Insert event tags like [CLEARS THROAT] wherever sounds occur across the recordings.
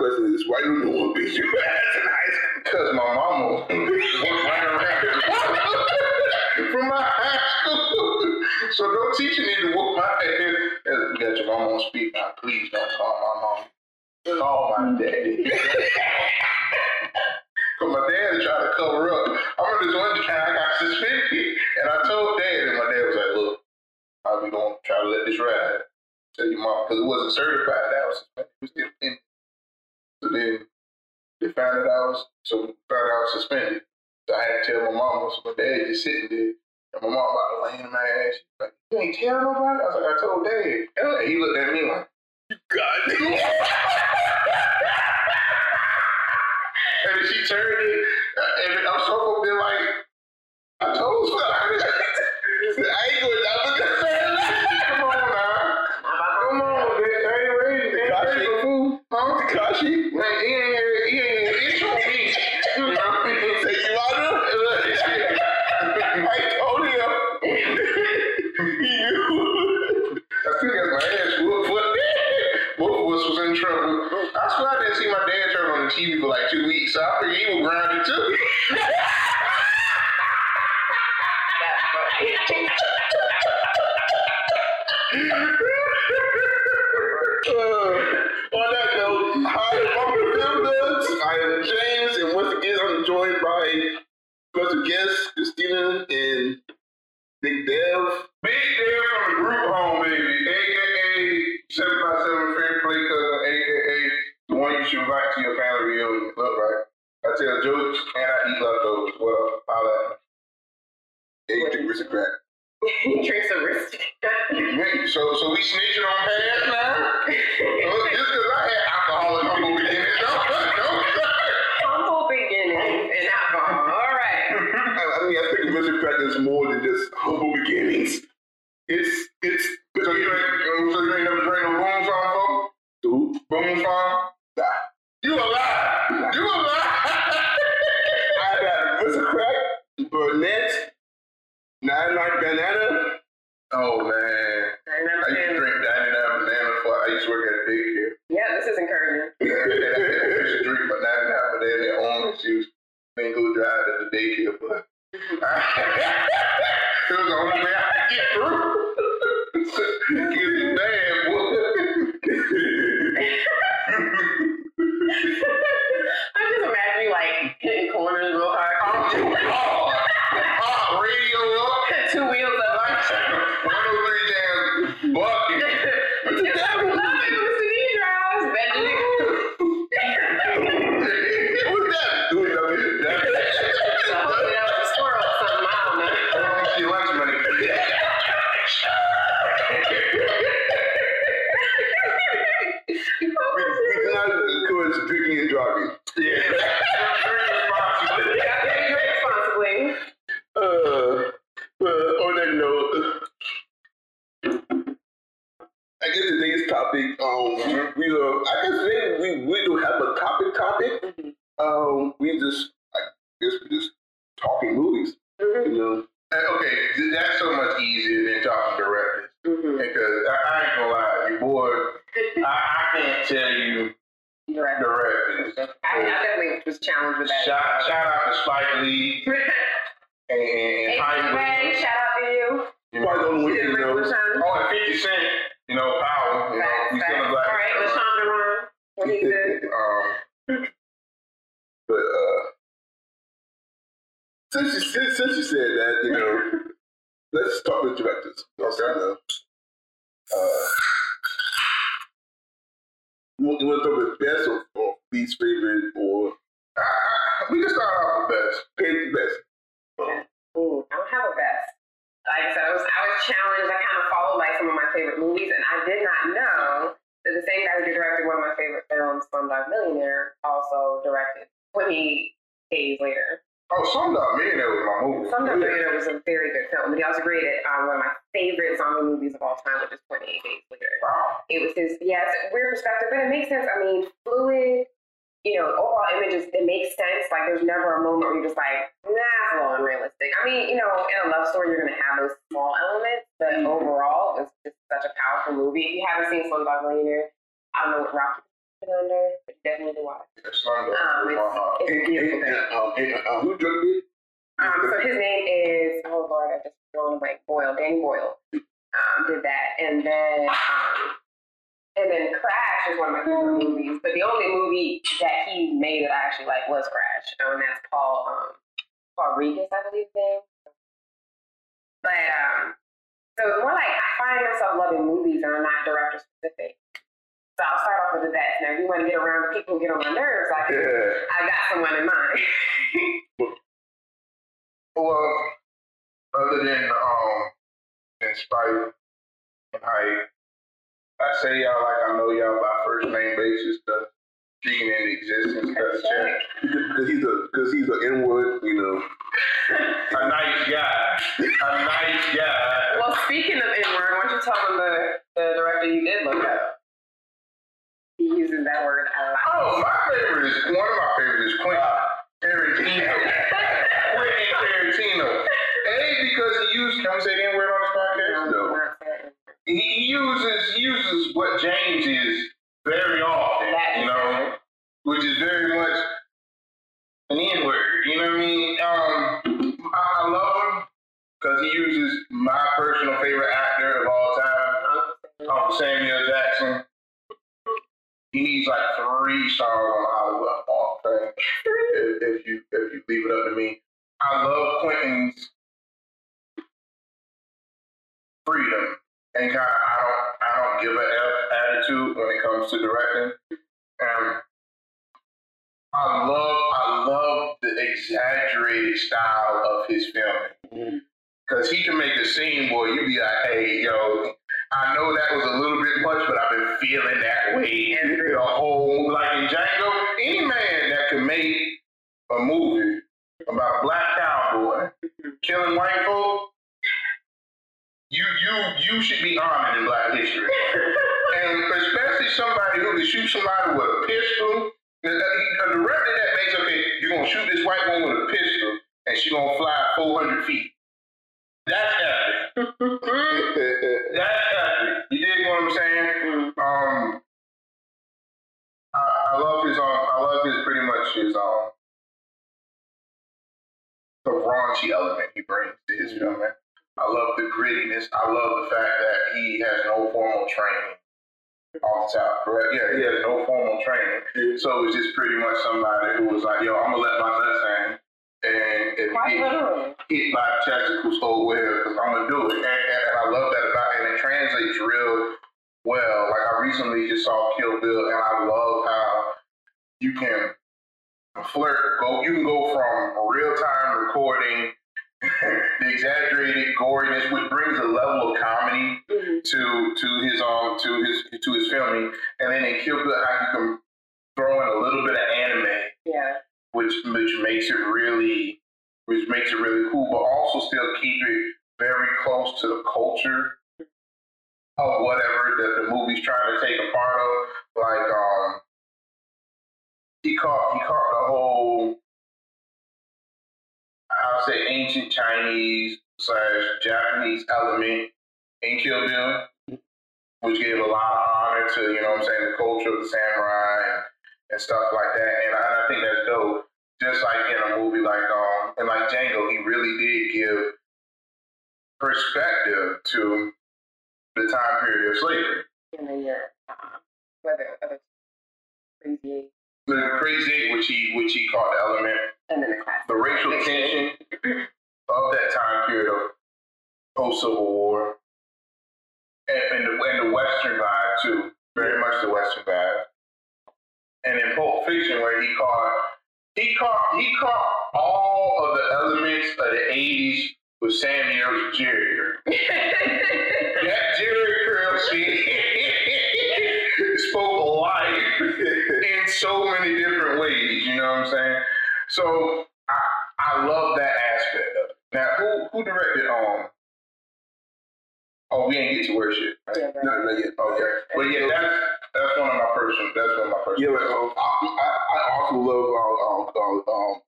question is why you no one beat your ass in high school? Because my mama was [LAUGHS] around from my high school. [LAUGHS] so no teacher need to whoop my ass. Got your mama on speak now. Please don't call my mom. Call my daddy. [LAUGHS] Cause my dad is trying to cover up. I remember this one time I got suspended, and I told dad, and my dad was like, "Look, I'll be going to try to let this ride." Tell your mom because it wasn't certified. That was suspended. It was still in so then they found out I was so found out I was suspended. So I had to tell my mom. So my dad just sitting there. And my mom about to lay in my ass. She's like, you ain't tell nobody? I was like, I told dad. And he looked at me like, you got me. [LAUGHS] and she turned it. And I'm so there like, I told her. He, like, he ain't, he ain't an issue me. You know what I? Take you out of. [LAUGHS] I told him. I swear [LAUGHS] I didn't see my dad turn on the TV for like two weeks, so I figured he was grinding know, uh-huh. oh, 50 Cent, you know, power her seems Yeah. I got someone in mind. [LAUGHS] literally. hit my testicles so well because I'm gonna do it, and, and, and I love that about it. And it translates real well. Like I recently just saw Kill Bill, and I love how you can flirt. Go, you can go from real time recording, [LAUGHS] the exaggerated goriness, which brings a level of comedy Mhm. to to his um to his to his filming, and then in Kill Bill, how you can throw in a little bit of anime Yeah. which which makes it really which makes it really cool, but also still keep it very close to the culture of whatever that the movie's trying to take a part of. Like um he caught he caught the whole I'll say ancient Chinese slash Japanese element in Kill Bill, which gave a lot of honor to, you know what I'm saying, the culture of the samurai and, and stuff like that. And I, I think that's dope just like in a movie like um and like Django, he really did give perspective to the time period of slavery. And then your, uh, whether other crazy eight, The crazy eight, which he which he caught the element, and then the class. the racial tension of that time period of post Civil War, and, and the and the Western vibe too, very much the Western vibe. And in Pulp Fiction, where he caught he caught he caught all of the elements of the '80s with Samuel's Jheri. [LAUGHS] That Jheri curl spoke life in so many different ways. You know what I'm saying? So I I love that aspect of it. Now, who who directed um? Oh, we ain't get to worship. Right? Yeah, right. Not, not yet. Okay, but yeah, that's that's one of my personal. That's one of my personal. Yeah, but um, I, I, I also love uh, uh, uh, um,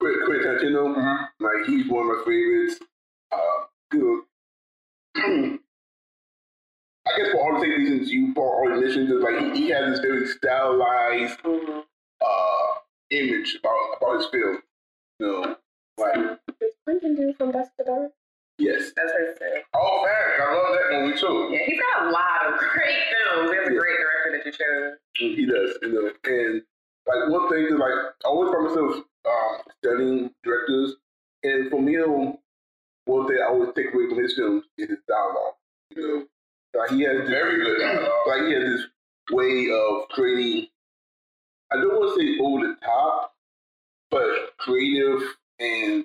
Quentin Quentin Tarantino. Mhm. Like he's one of my favorites. Uh, good. [CLEARS THROAT] I guess for all the same reasons you for all the missions, is like he, he has this very stylized Mhm. uh, image about about his film. You know, like Does Quentin do from Dusk to Dawn? Yes, That's hers too. Oh, fact. I love that movie too. Yeah, he's got a lot of great films. He's a Yeah. great director that you chose. he does. You know, and like one thing is like I always find myself um, studying directors, and for me, um, one thing I always take away from his films is his dialogue. You know, like he has this, Very good dialogue. [CLEARS THROAT] like he has this way of creating. I don't want to say over the top, but creative and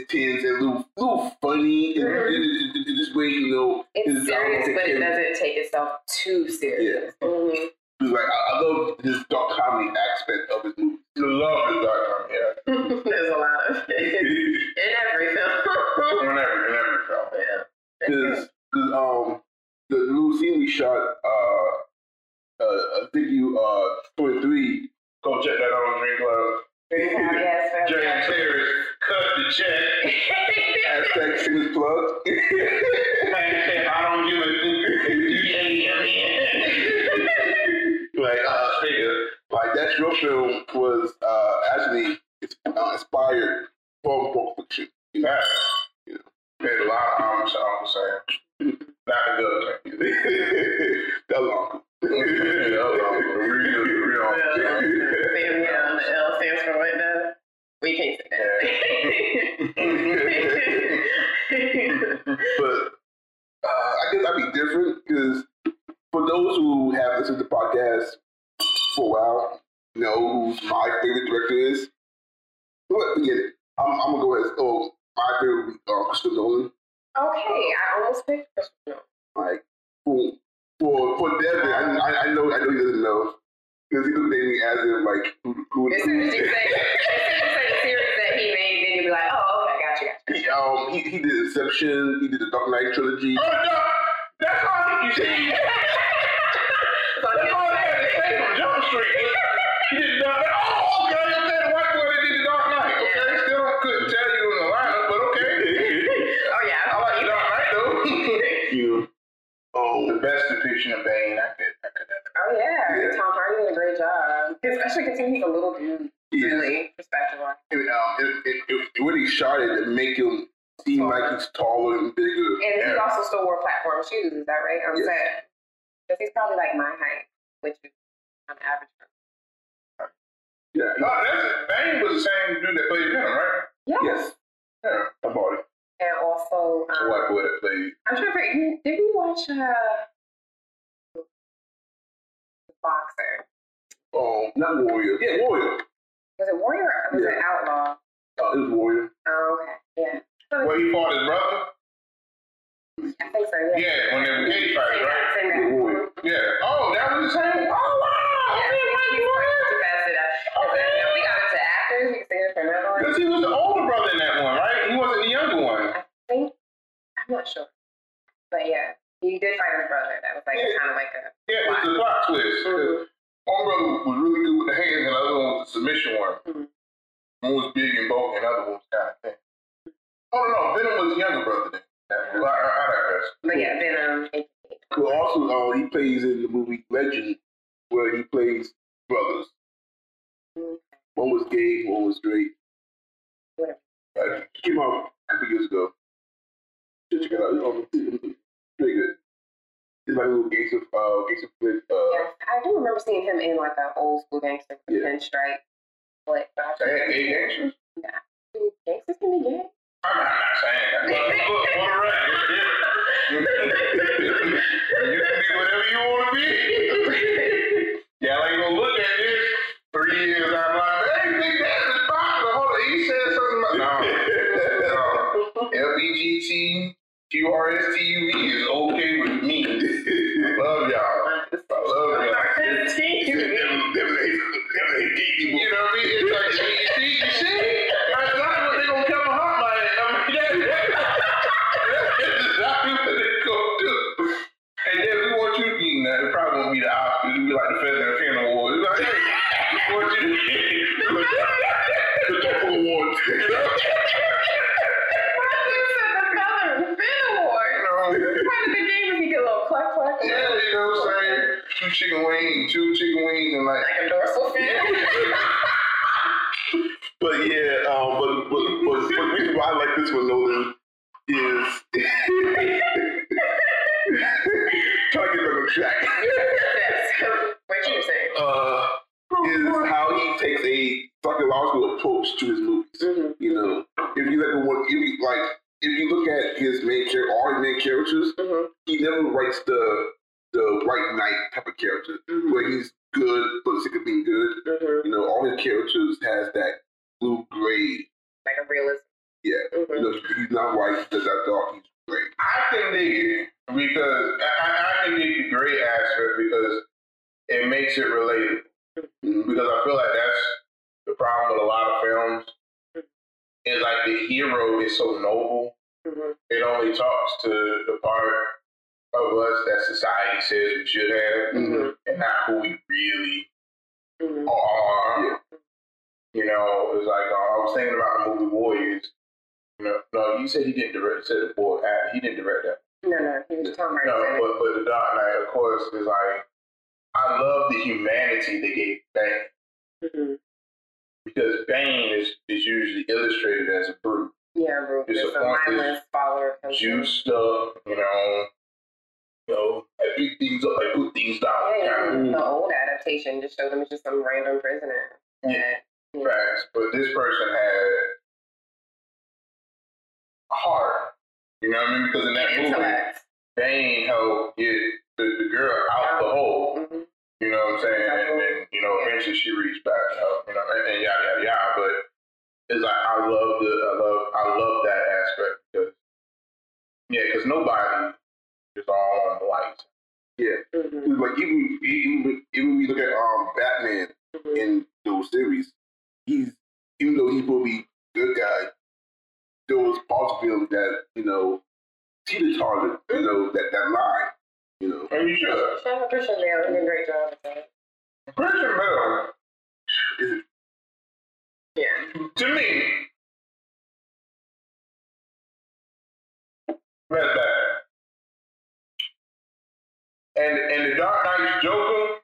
intense and a little, little funny. And it, it, it, it, this way, you know, It's serious, but it doesn't take itself too serious. Mhm. It's like I, I love this dark comedy aspect of his movie. You love the Dark comedy. yeah. [LAUGHS] There's a lot of it [LAUGHS] in every film. Whenever, in every film. yeah. Because um the scene we shot uh uh I think you uh twenty three Go check that out on Dream Club. Very happy as well. James Harris cut the check. hashtag shameless plug. Hashtag I don't give a like uh figure. like that short film was uh actually uh, inspired from Pulp Fiction. Yeah. Made a lot of homage to Uncle Sam. Not the good thing. [LAUGHS] that was uncle. Yeah, that was Uncle. [LAUGHS] The real, real Uncle Sam. Sam, yeah, We can't say that. But uh, I guess I'd be different because for those who have listened to the podcast for a while, know who my favorite director is. But forget it. I'm, I'm gonna go ahead. Oh, my favorite would be uh, Christopher Nolan. okay, I almost picked Christopher Nolan. Like for for for Devin, I, I, I know I know he doesn't know because he looked at me as if like who who As soon as you say, as soon as you say the series that he made, then you'll be like, oh, okay, got you, he, um he, he did Inception, he did the Dark Knight trilogy. Oh, no. That's all you see. So [LAUGHS] That's all I had to say from Jump Street. He did not. Oh, okay. Okay, the white boy that did the Dark Knight. Okay, still I couldn't tell you in the lineup, but okay. oh yeah, I like the Dark Knight though. You oh the best depiction of Bane I Oh yeah, Yeah. Tom Hardy did a great job, especially because he's a little dude. yeah. Really respectable. it, um, it, it, it, it really shot it to make him seem like he's taller and bigger. And he also still wore platform shoes. Is that right? On Yes. set, because he's probably like my height, which is on average. Yeah. Oh, that's Bane was the same dude that played Venom, right? Yeah. Yes. Yeah. I bought it. And also, The um, white boy that played. I'm trying to figure. Did we watch uh, the Boxer? Oh, not Warrior. Yeah, Warrior. Was it Warrior or was it Outlaw? Oh, it was Warrior. Oh, okay. Yeah. So Where he fought his brother? I think so. Yeah. Yeah, when they were cage fights, right? Yeah, Warrior. Yeah. Oh, that was the same. Oh, wow. Yeah, Okay, he- he's way too fast for that. And then, you know, we got into actors. We can for another one. Because he was the older brother in that one, right? He wasn't the younger one. I think I'm not sure, but yeah, he did fight his brother. That was like Yeah. kind of like a Yeah, it was a plot twist. Mhm. One brother was really good with the hands, and the other one was the submission one. Mhm. One was big and bulky, and the other one was kind of thin. Oh, no, Venom was the younger brother then. I, I, I digress. but yeah, Venom. Well, also, uh, he plays in the movie Legend, where he plays brothers. Mhm. One was gay, one was straight. Whatever. It came out a couple years ago. Should check it out. Pretty good. It's like a little gangster, uh, gangster flick. Uh, Yeah, I do remember seeing him in like an old school gangster with Yeah. pinstripe. But They had gay gangsters? gangsters can be gay. I'm not, saying that. But look, for the you can be whatever you want to be. [LAUGHS] Y'all ain't gonna look at this three years out QRSTUV is okay with me. I love y'all. I love y'all. You know what I mean? It's like, you see, you see? wings, two chicken wings, and like like a dorsal fin. but yeah, um, but but but, the reason why I like this one though is [LAUGHS] trying to get back on track. what you say? Uh, is how he takes a psychological approach to his movies. Mm-hmm. You know, if you like one, if you like if you look at his main character, all his main characters, mm-hmm. he never writes the the white knight type of character Mm-hmm. where he's good for the sake of being good. Mm-hmm. You know, all his characters has that blue gray. Like a realist. Yeah, you Mm-hmm. know, he's not white, he's not dark, he's gray. I can dig it because I, I, I can dig the gray aspect because it makes it relatable. Mhm. Because I feel like that's the problem with a lot of films. Is like the hero is so noble, Mm-hmm. it only talks to the part of us that society says we should have, Mm-hmm. and not who we really Mm-hmm. are. Yeah. You know, it's like uh, I was thinking about the movie Warriors. You know, no, you said he didn't direct. Said the boy, uh, he didn't direct that. No, no, he was Tom No, Hardy. but but the Dark Knight, of course, is like I love the humanity they gave Bane mm-hmm. because Bane is is usually illustrated as a brute, Yeah, Ruth is a mindless follower. juiced up, you know, you know, I pick things up, I put things down, Yeah, kind yeah. The old adaptation just showed him as just some random prisoner. Yeah. that- of fast. But this person had a heart, you know what I mean? Because in that movie, Intellect. Bane helped get the, the girl out the hole. Mm-hmm. You know what I'm saying? And then, you know, eventually she reached back helped, you know, and, and yada yada yada. But it's like I love the I love I love that aspect because yeah, because nobody is all on the. Yeah, Mm-hmm. like even even even when we look at um Batman Mm-hmm. in those series, he's even though he's supposed to be good guy, there was parts of him that you know teeter totted, you know that that line, you know. And you should. Shout out Christian Bale. He did a great job with that. Christian Bale, Is Yeah. to me, that's bad. And and the Dark Knight's Joker,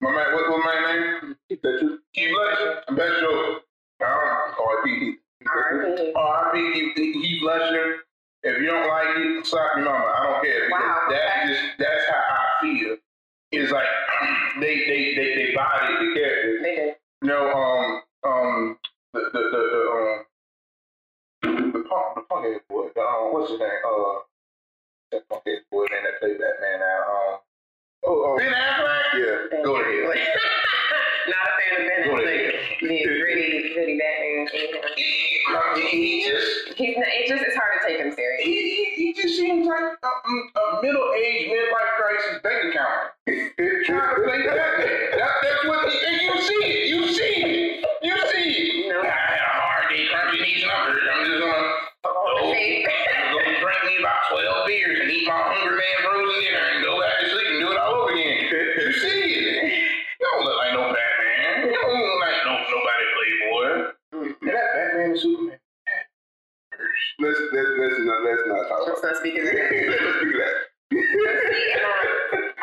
my man, what what my name? Keith Ledger? Keith Ledger, best Joker. R.I.P. R.I.P. R.I.P. Heath, Heath Ledger. If you don't like it, slap your mama. I don't care. Wow. That's just that's how I feel. It's like [CLEARS THROAT] they they they they body the character. They did. You know, um, um, the the the, the um, the punk the punkhead boy. The, um, what's his name? Uh, boy man that played Batman now. Um, Oh, oh, Ben Affleck. yeah. Ben Go ahead. [LAUGHS] Not a fan of Ben Affleck. The gritty, gritty Batman. He, he just He's not, it just it's hard to take him serious. he, he, he just seems like a, a middle aged midlife crisis bank account. [LAUGHS] Trying to play Batman. That, that's what he, and you see it. You see it. You see it. No. I had a hard day crunching these numbers. I'm just gonna Oh, okay. Drink me about 12 beers and eat my Hungry Man frozen dinner and go back to sleep and do it all over again. You see it. You don't look like no Batman. You don't look like no nobody playboy. And that Batman and Superman. Let's let's let's not let's not talk Let's not [LAUGHS] speak of that. let's speak of that.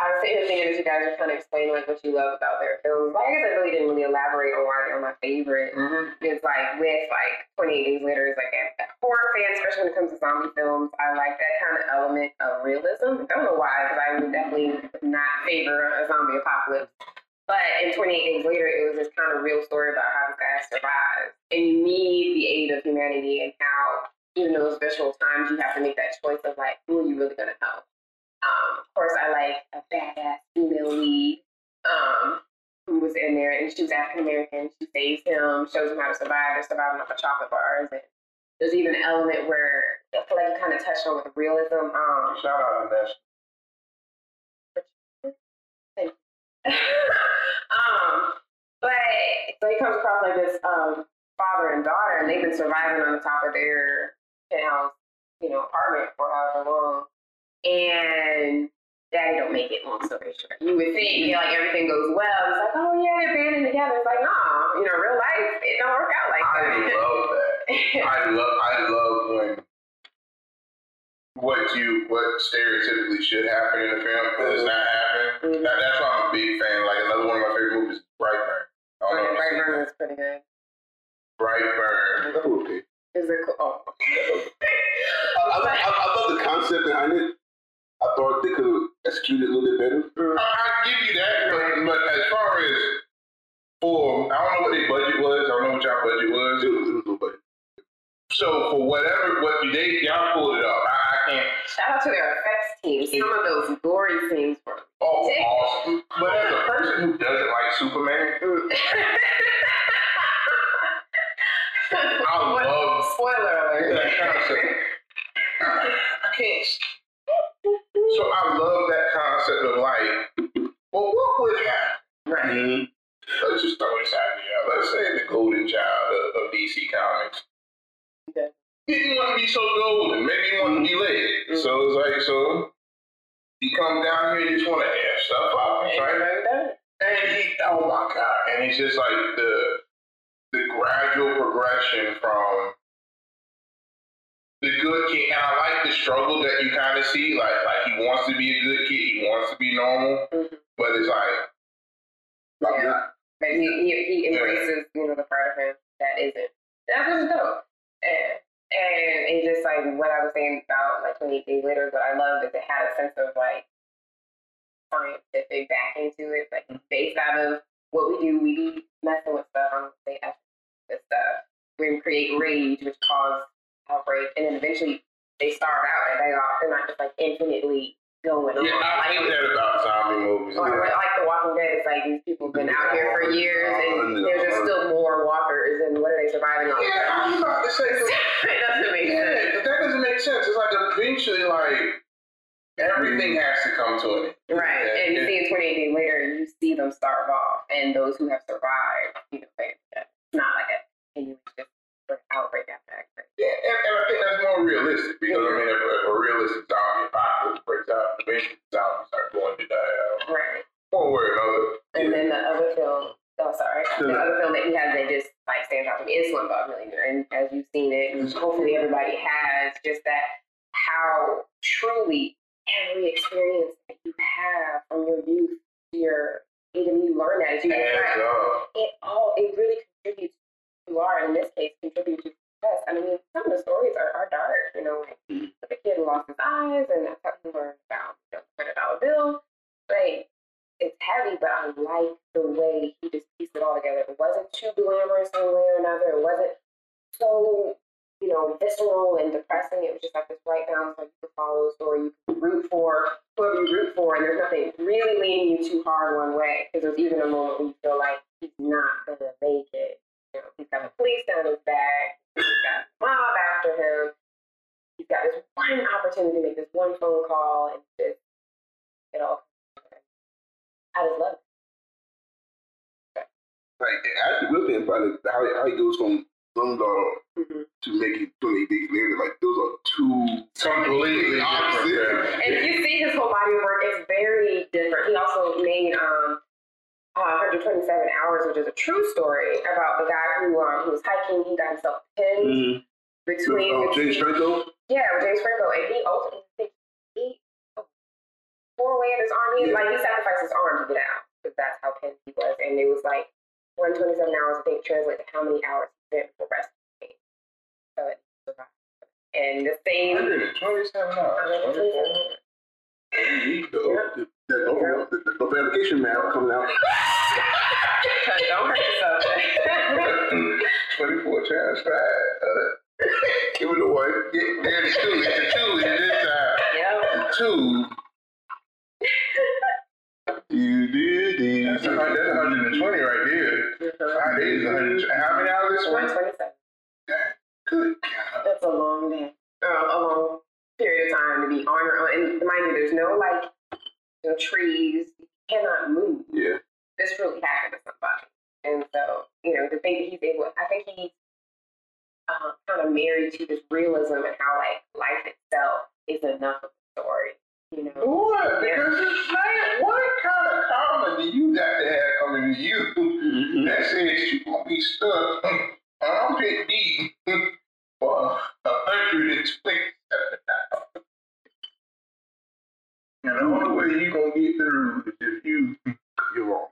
I, was sitting here thinking as you guys were trying to explain like what you love about their films. Like I guess I really didn't really elaborate on why they're my favorite. Mm-hmm. It's like with like 28 Days Later is like a, a horror fan, especially when it comes to zombie films. I like that kind of element of realism. I don't know why, because I would definitely not favor a zombie apocalypse. But in 28 Days Later, it was this kind of real story about how this guy survived. And you need the aid of humanity and how, even in those visceral times, you have to make that choice of like, who are you really going to help? Um, of course, I like a badass female lead um, who was in there, and she was African American. She saves him, shows him how to survive. They're surviving off of chocolate bars. And there's even an element where I feel like you kind of touched on with realism. Um, Shout out to [LAUGHS] um, but so he comes across like this um, father and daughter, and they've been surviving on the top of their penthouse, you know, apartment for however long. And daddy don't make it. Long story short, you would think you know, like everything goes well. It's like, oh yeah, they're banding together. It's like, nah, you know, real life it don't work out like I that. I love that. I love I love when what you what stereotypically should happen in a film does not happen. Mhm. That, that's why I'm a big fan. Like another one of my favorite movies is Brightburn. I don't know if you've seen Brightburn that. was pretty good. Brightburn. Is it cool? Oh. [LAUGHS] I, I, I, I love the concept behind it. I thought they could have executed it a little bit better. I, I give you that, but, but as far as for, I don't know what their budget was. I don't know what y'all budget was. It was, it was nobody. So for whatever what they y'all pulled it off. I, I can't. Shout out to their effects team. Some of those gory scenes were. Oh, awesome! But as a person who doesn't like Superman. [LAUGHS] I love Spoiler alert. that concept. I, [LAUGHS] I can't. So I love that concept of like, well, what would happen? Right. Mm-hmm. Let's just throw this idea out. Let's say the golden child of, of DC Comics Okay. didn't want to be so golden. Maybe he wanted to be late. So it's like, so he comes down here, he just want to F stuff up, Ain't right? nobody done it. And he, oh my God. And it's just like the the gradual progression from the good kid. And I like the struggle that you kind of see. Like, like he wants to be a good kid, he wants to be normal, Mhm. but it's like, I'm Yeah. not. But he, he, he embraces, you know, the part of him that isn't. That's what's dope. And, and it's just like what I was saying about like 28 Days Later, what I love is it had a sense of like scientific backing to it. Like based out of what we do, we be messing with stuff. I'm gonna say this stuff. We create rage, which cause outbreak, and then eventually they starve out and they are they're not just like infinitely going on. yeah, I Like, that about zombie movies. or Yeah. like The Walking Dead, it's like these people have been out here for years and oh, there's just still more walkers and what are they surviving on? Yeah, I was about to say, it doesn't make sense. but that doesn't make sense. It's like eventually, like, everything mm-hmm. has to come to an end. Right. Yeah, And you see in 28 days later, you see them starve off and those who have survived, you know, it's not like a continuous just sort of outbreak after outbreak. Yeah, and, and I think that's more realistic because I mean, if, if a realistic zombie apocalypse breaks out, eventually zombies are going to die out Right. one way or another. And then the other film, oh sorry, the Yeah. other film that he has that just like stands out to me is Slumdog Millionaire. And as you've seen it, and mm-hmm. hopefully everybody has, just that how truly every experience that you have from your youth to your and you learn that as you get Adds older, up. it all it really contributes you are. In this case, contributes to success. I mean, some of the stories are, are dark. You know, like mm. the kid who lost his eyes, and that's how he learned about you know, hundred dollar bill. Like it's heavy, but I like the way he just pieced it all together. It wasn't too glamorous one way or another. It wasn't so, you know, visceral and depressing. It was just like this right balance like you could follow the story, you could root for whoever you root for, and there's nothing really leaning you too hard one way. Because there's even a moment where you feel like he's not gonna make it. You know, he's got the police down his back, he's got a mob after him. He's got this one opportunity to make this one phone call and just it all I just love it. Like, I actually will think about it, how, how he goes from Slumdog Mm-hmm. to making 28 days later. Like, those are two Completely opposite. different. And if you see his whole body of work, it's very different. He also made um, uh, 127 Hours, which is a true story about the guy who um, who was hiking. He got himself pinned Mm-hmm. between Uh, the James Franco? Yeah, with James Franco, and he ultimately he tore away at his arm. He, Yeah. Like he sacrificed his arm to get out because that's how pinned he was. And it was like 127 hours. I think translate to how many hours he spent for rescue. So it survived. And the same. 127 hours. 127 The, the, the, the, the, the map coming out. Don't hurt yourself. 24 times 5. Uh, Give it away. yeah, there's two. It's a two this time. yep. Two. You did it. That's, that's 120 right there. Five days is 100. How many hours this? 127. Good God. That's a long day. Uh, a long period of time to be on your own. And mind you, there's no like, no trees. You cannot move. Yeah. This really happened to somebody. And so, you know, the thing that he's able, I think he's uh, kind of married to this realism and how like life itself is enough of the story. You know. What? Because it's man, what kind of karma do you got to have coming to you Mm-hmm. that says you gonna be stuck [LAUGHS] armpit deep [LAUGHS] for a hundred and twenty-seven hours? And the only way you gonna get through is if you you're wrong.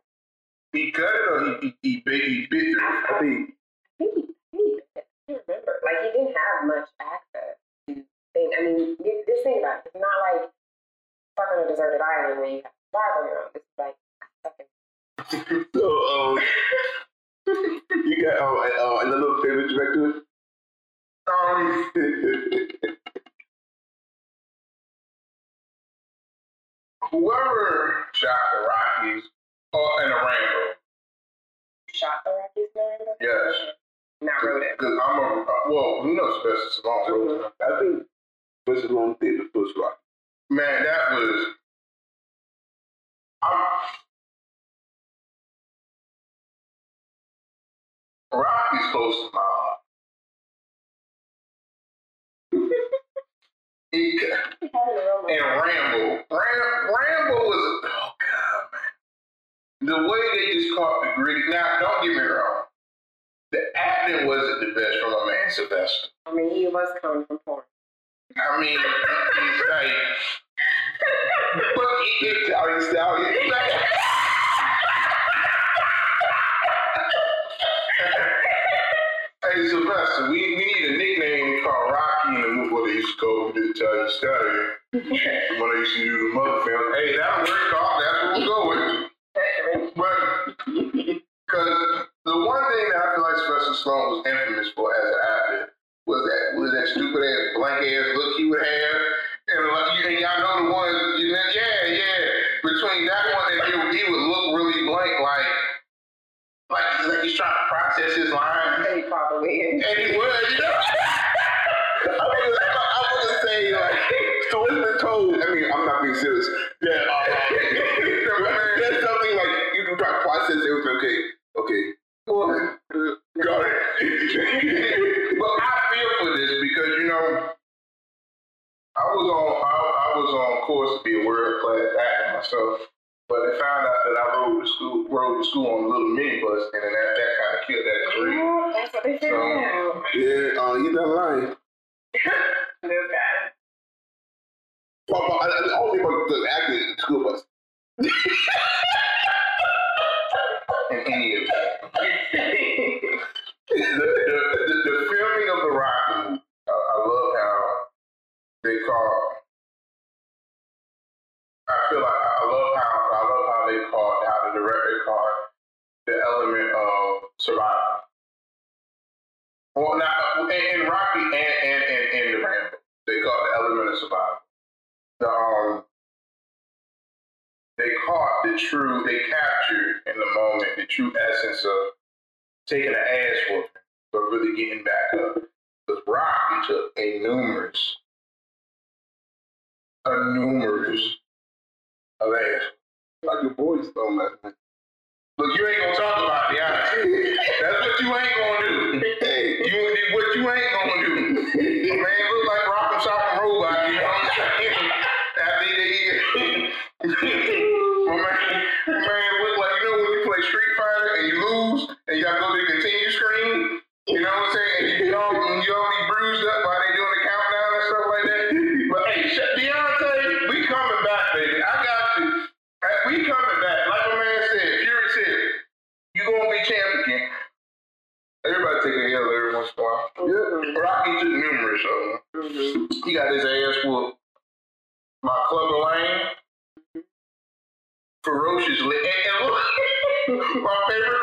He cut it or he he, he, bit, he bit. I think. he think he. I remember. Like he didn't have much access to things. I mean, this, thing about it, it's not like fucking a deserted island where you have to survive on your own. It's like [LAUGHS] fucking. so um, you got oh, uh, oh another favorite director. Um. [LAUGHS] [LAUGHS] whoever shot the Rockies or in the Rambo. Shot the Rockies in the Rambo? Yes. Not wrote it. Because I'm a uh, well, you know Sylvester Stallone wrote it. I think Sylvester Stallone did the first rock. Man, that was. I'm, Rocky's close to my heart. [LAUGHS] And Rambo. Ram, Rambo was oh god man. The way they just caught the gritty. Now, don't get me wrong. The acting wasn't the best from a man Sylvester. I mean, he was coming from porn. I mean, it's like, but it, it, Italian stallion. it's like, hey Sylvester, we, we need a nickname called Rocky in the they used to call the Italian Stallion. When they used to do the mother film. Hey, that'll work off. That's what we'll go with. But because the one thing that I feel like Sylvester Stallone was infamous for as an actor was that was that stupid ass blank ass look he would have, and like you, and y'all know the ones, you know, yeah, yeah. Between that one and he, would- he would look really blank, like like like he's trying to process his lines, He probably is. and he would, you know. I was gonna, I was gonna say like, so told. I mean, I'm not being serious. That uh, [LAUGHS] there's something like you can try to process everything. Okay, okay, Well, [LAUGHS] got it. [LAUGHS] but I feel for this because you know I was on I, I was on course to be a world class actor myself, but they found out that I rode to school rode to school on a little minibus, and then that, that kind of killed that career. Oh, that's what they figured out. Yeah, uh, you're not lying. The acting in school bus. [LAUGHS] Any of the, the, the, the filming of the Rocky movie, I, I love how they caught. I feel like I love how I love how they caught how the director caught the element of survival. Well, now in, Rocky and, true, they captured in the moment the true essence of taking an ass whooping, but really getting back up. Because Rocky took a numerous, a numerous of ass. Like your boys don't night. Look, you ain't gonna talk about the honest. That's what you ain't gonna do. You what you ain't gonna do. A man look like rock and sock and robot, you know what I'm saying? [LAUGHS] After they [LAUGHS] He got his ass whooped. My Clubber Lang, ferociously. And, and [LAUGHS] my favorite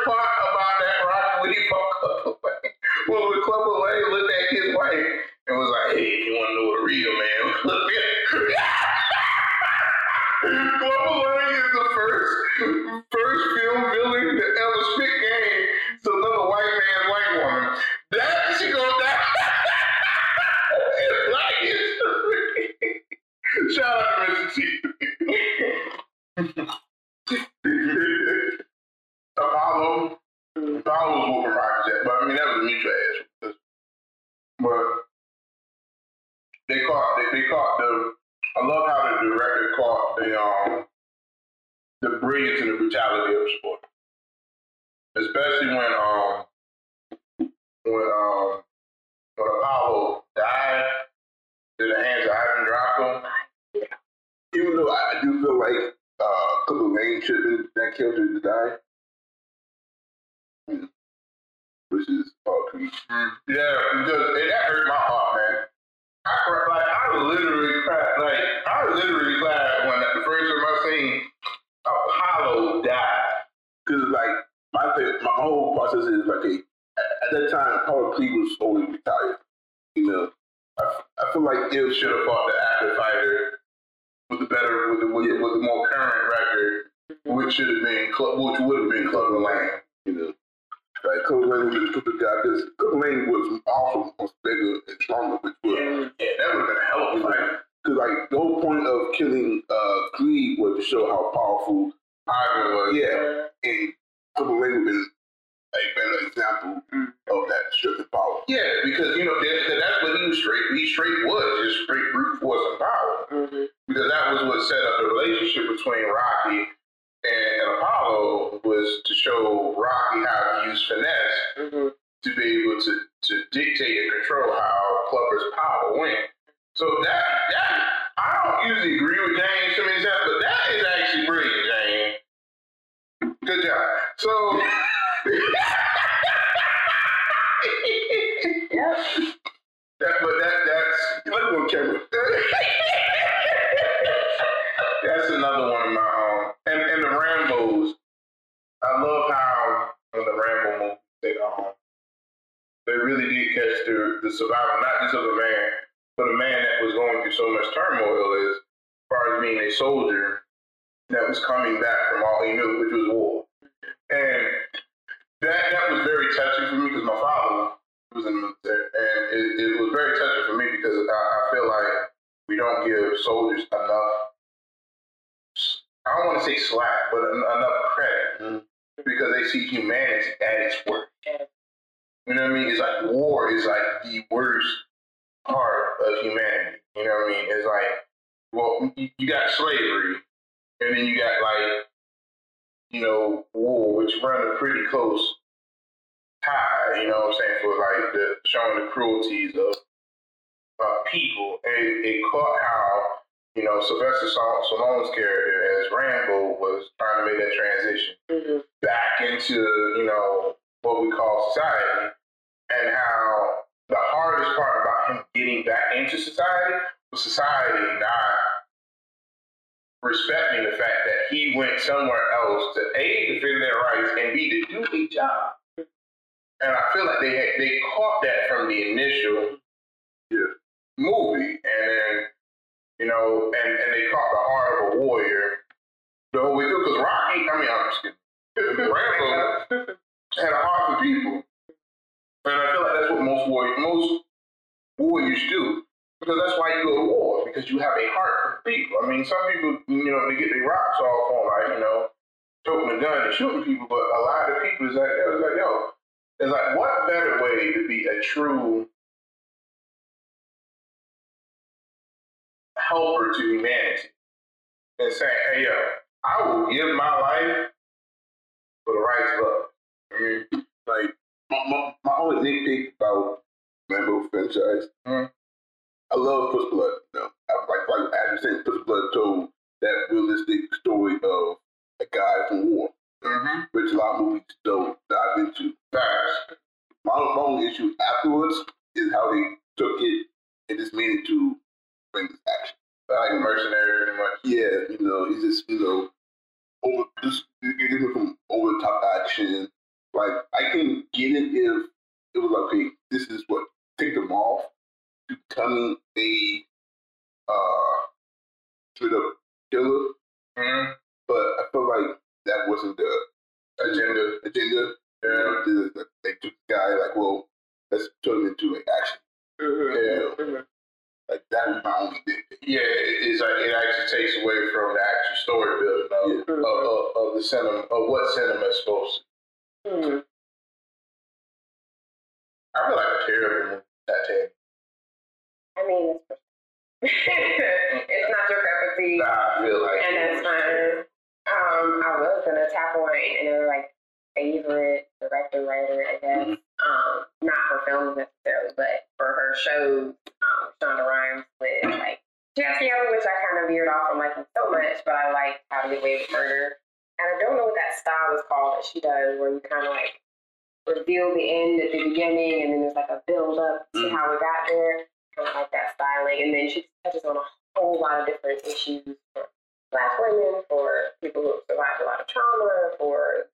kind of like that styling. And then she touches on a whole lot of different issues for black women, for people who have survived a lot of trauma, for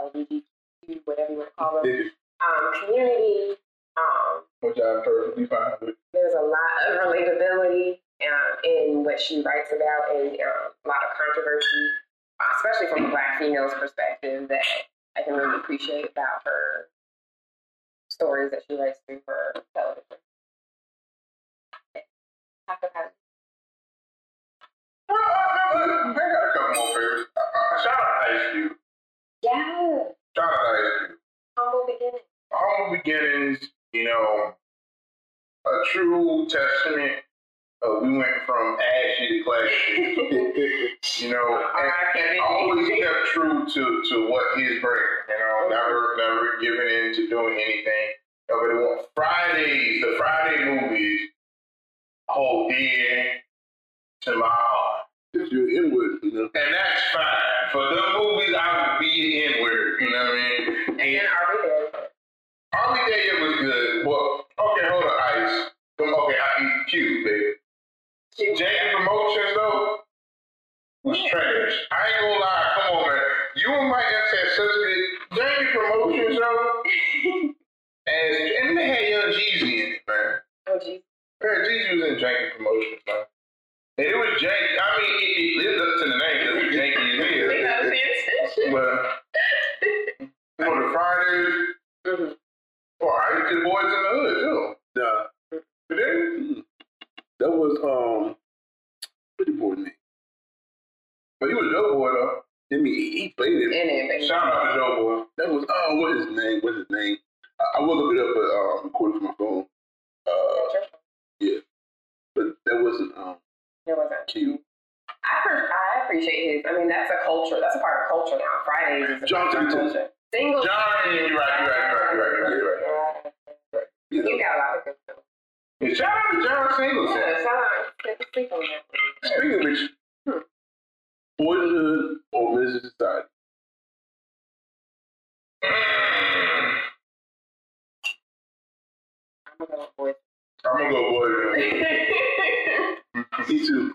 LGBTQ, whatever you want to call them, um, community. Um, Which I'm perfectly fine with. There's a lot of relatability uh, in what she writes about, and uh, a lot of controversy, especially from a black female's perspective, that I can really appreciate about her stories that she writes through her television. I a shout out Shout out humble beginning. Humble beginnings, you know, a true testament. We went from ashy to classy, you know, always kept true to, to what his brand, you know, never never giving in to doing anything. Nobody want Fridays, the Friday movies hold dear to my heart. If you're inward, you know. And that's fine. For the movies, I would be the N-word, you know what I mean? And then are? Army Day it was good. Well, okay, hold on, Ice. Come- Okay, I eat cute, baby. Janky Promotions, though, was trash. I ain't gonna lie. It was janky. I mean, it, it lived up to the name because it's janky as We hell. gotta pay attention. But on the Fridays, Mhm. well, I used to boys in the hood too. Nah, But mm. that was um, what the boy name? but he was a dope boy though. I mean, he, he played it. In it. Shout out to dope boy. That was oh, what his name? What's his name? I, I will look it up, but uh, I'm recording from my phone. Uh, yeah, but that wasn't um It wasn't. cute. I, per- I appreciate his. I mean, that's a culture. That's a part of culture now. Fridays is a John part of Singleton. culture. Single. John, you're right, you're right, you're right, you're right, you're right. You know, You got a lot of good stuff. And shout out to John Singleton. Yeah, shout out. On that. speaking of which, Hmm. Boys in the Hood or Menace II Society. I'm gonna go with. I'm gonna go boy. [LAUGHS] Me too.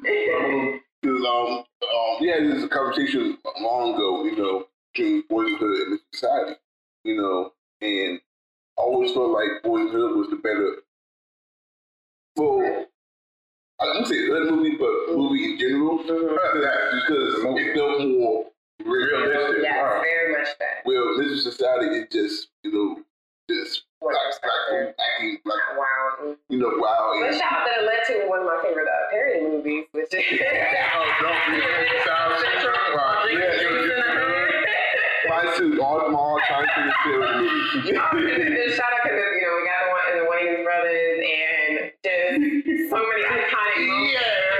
Because um, um, we had this conversation long ago, you know, between Boys in the Hood and Society, you know, and I always felt like Boys in the Hood was the better, well, I wouldn't say hood movie, but movie in general, because it felt more realistic. Wow. very much that. Well, Menace II Society is just, you know, just black, black perspective? acting, like, Wow. You know, wow. But shout out that it led to one of my favorite uh, parody movies, which is. Oh, don't be South Central. Yeah, juice in the hood. Mine too, all, all time to the film [LAUGHS] shout out because you know we got the one in the Wayans brothers and just so many iconic moments about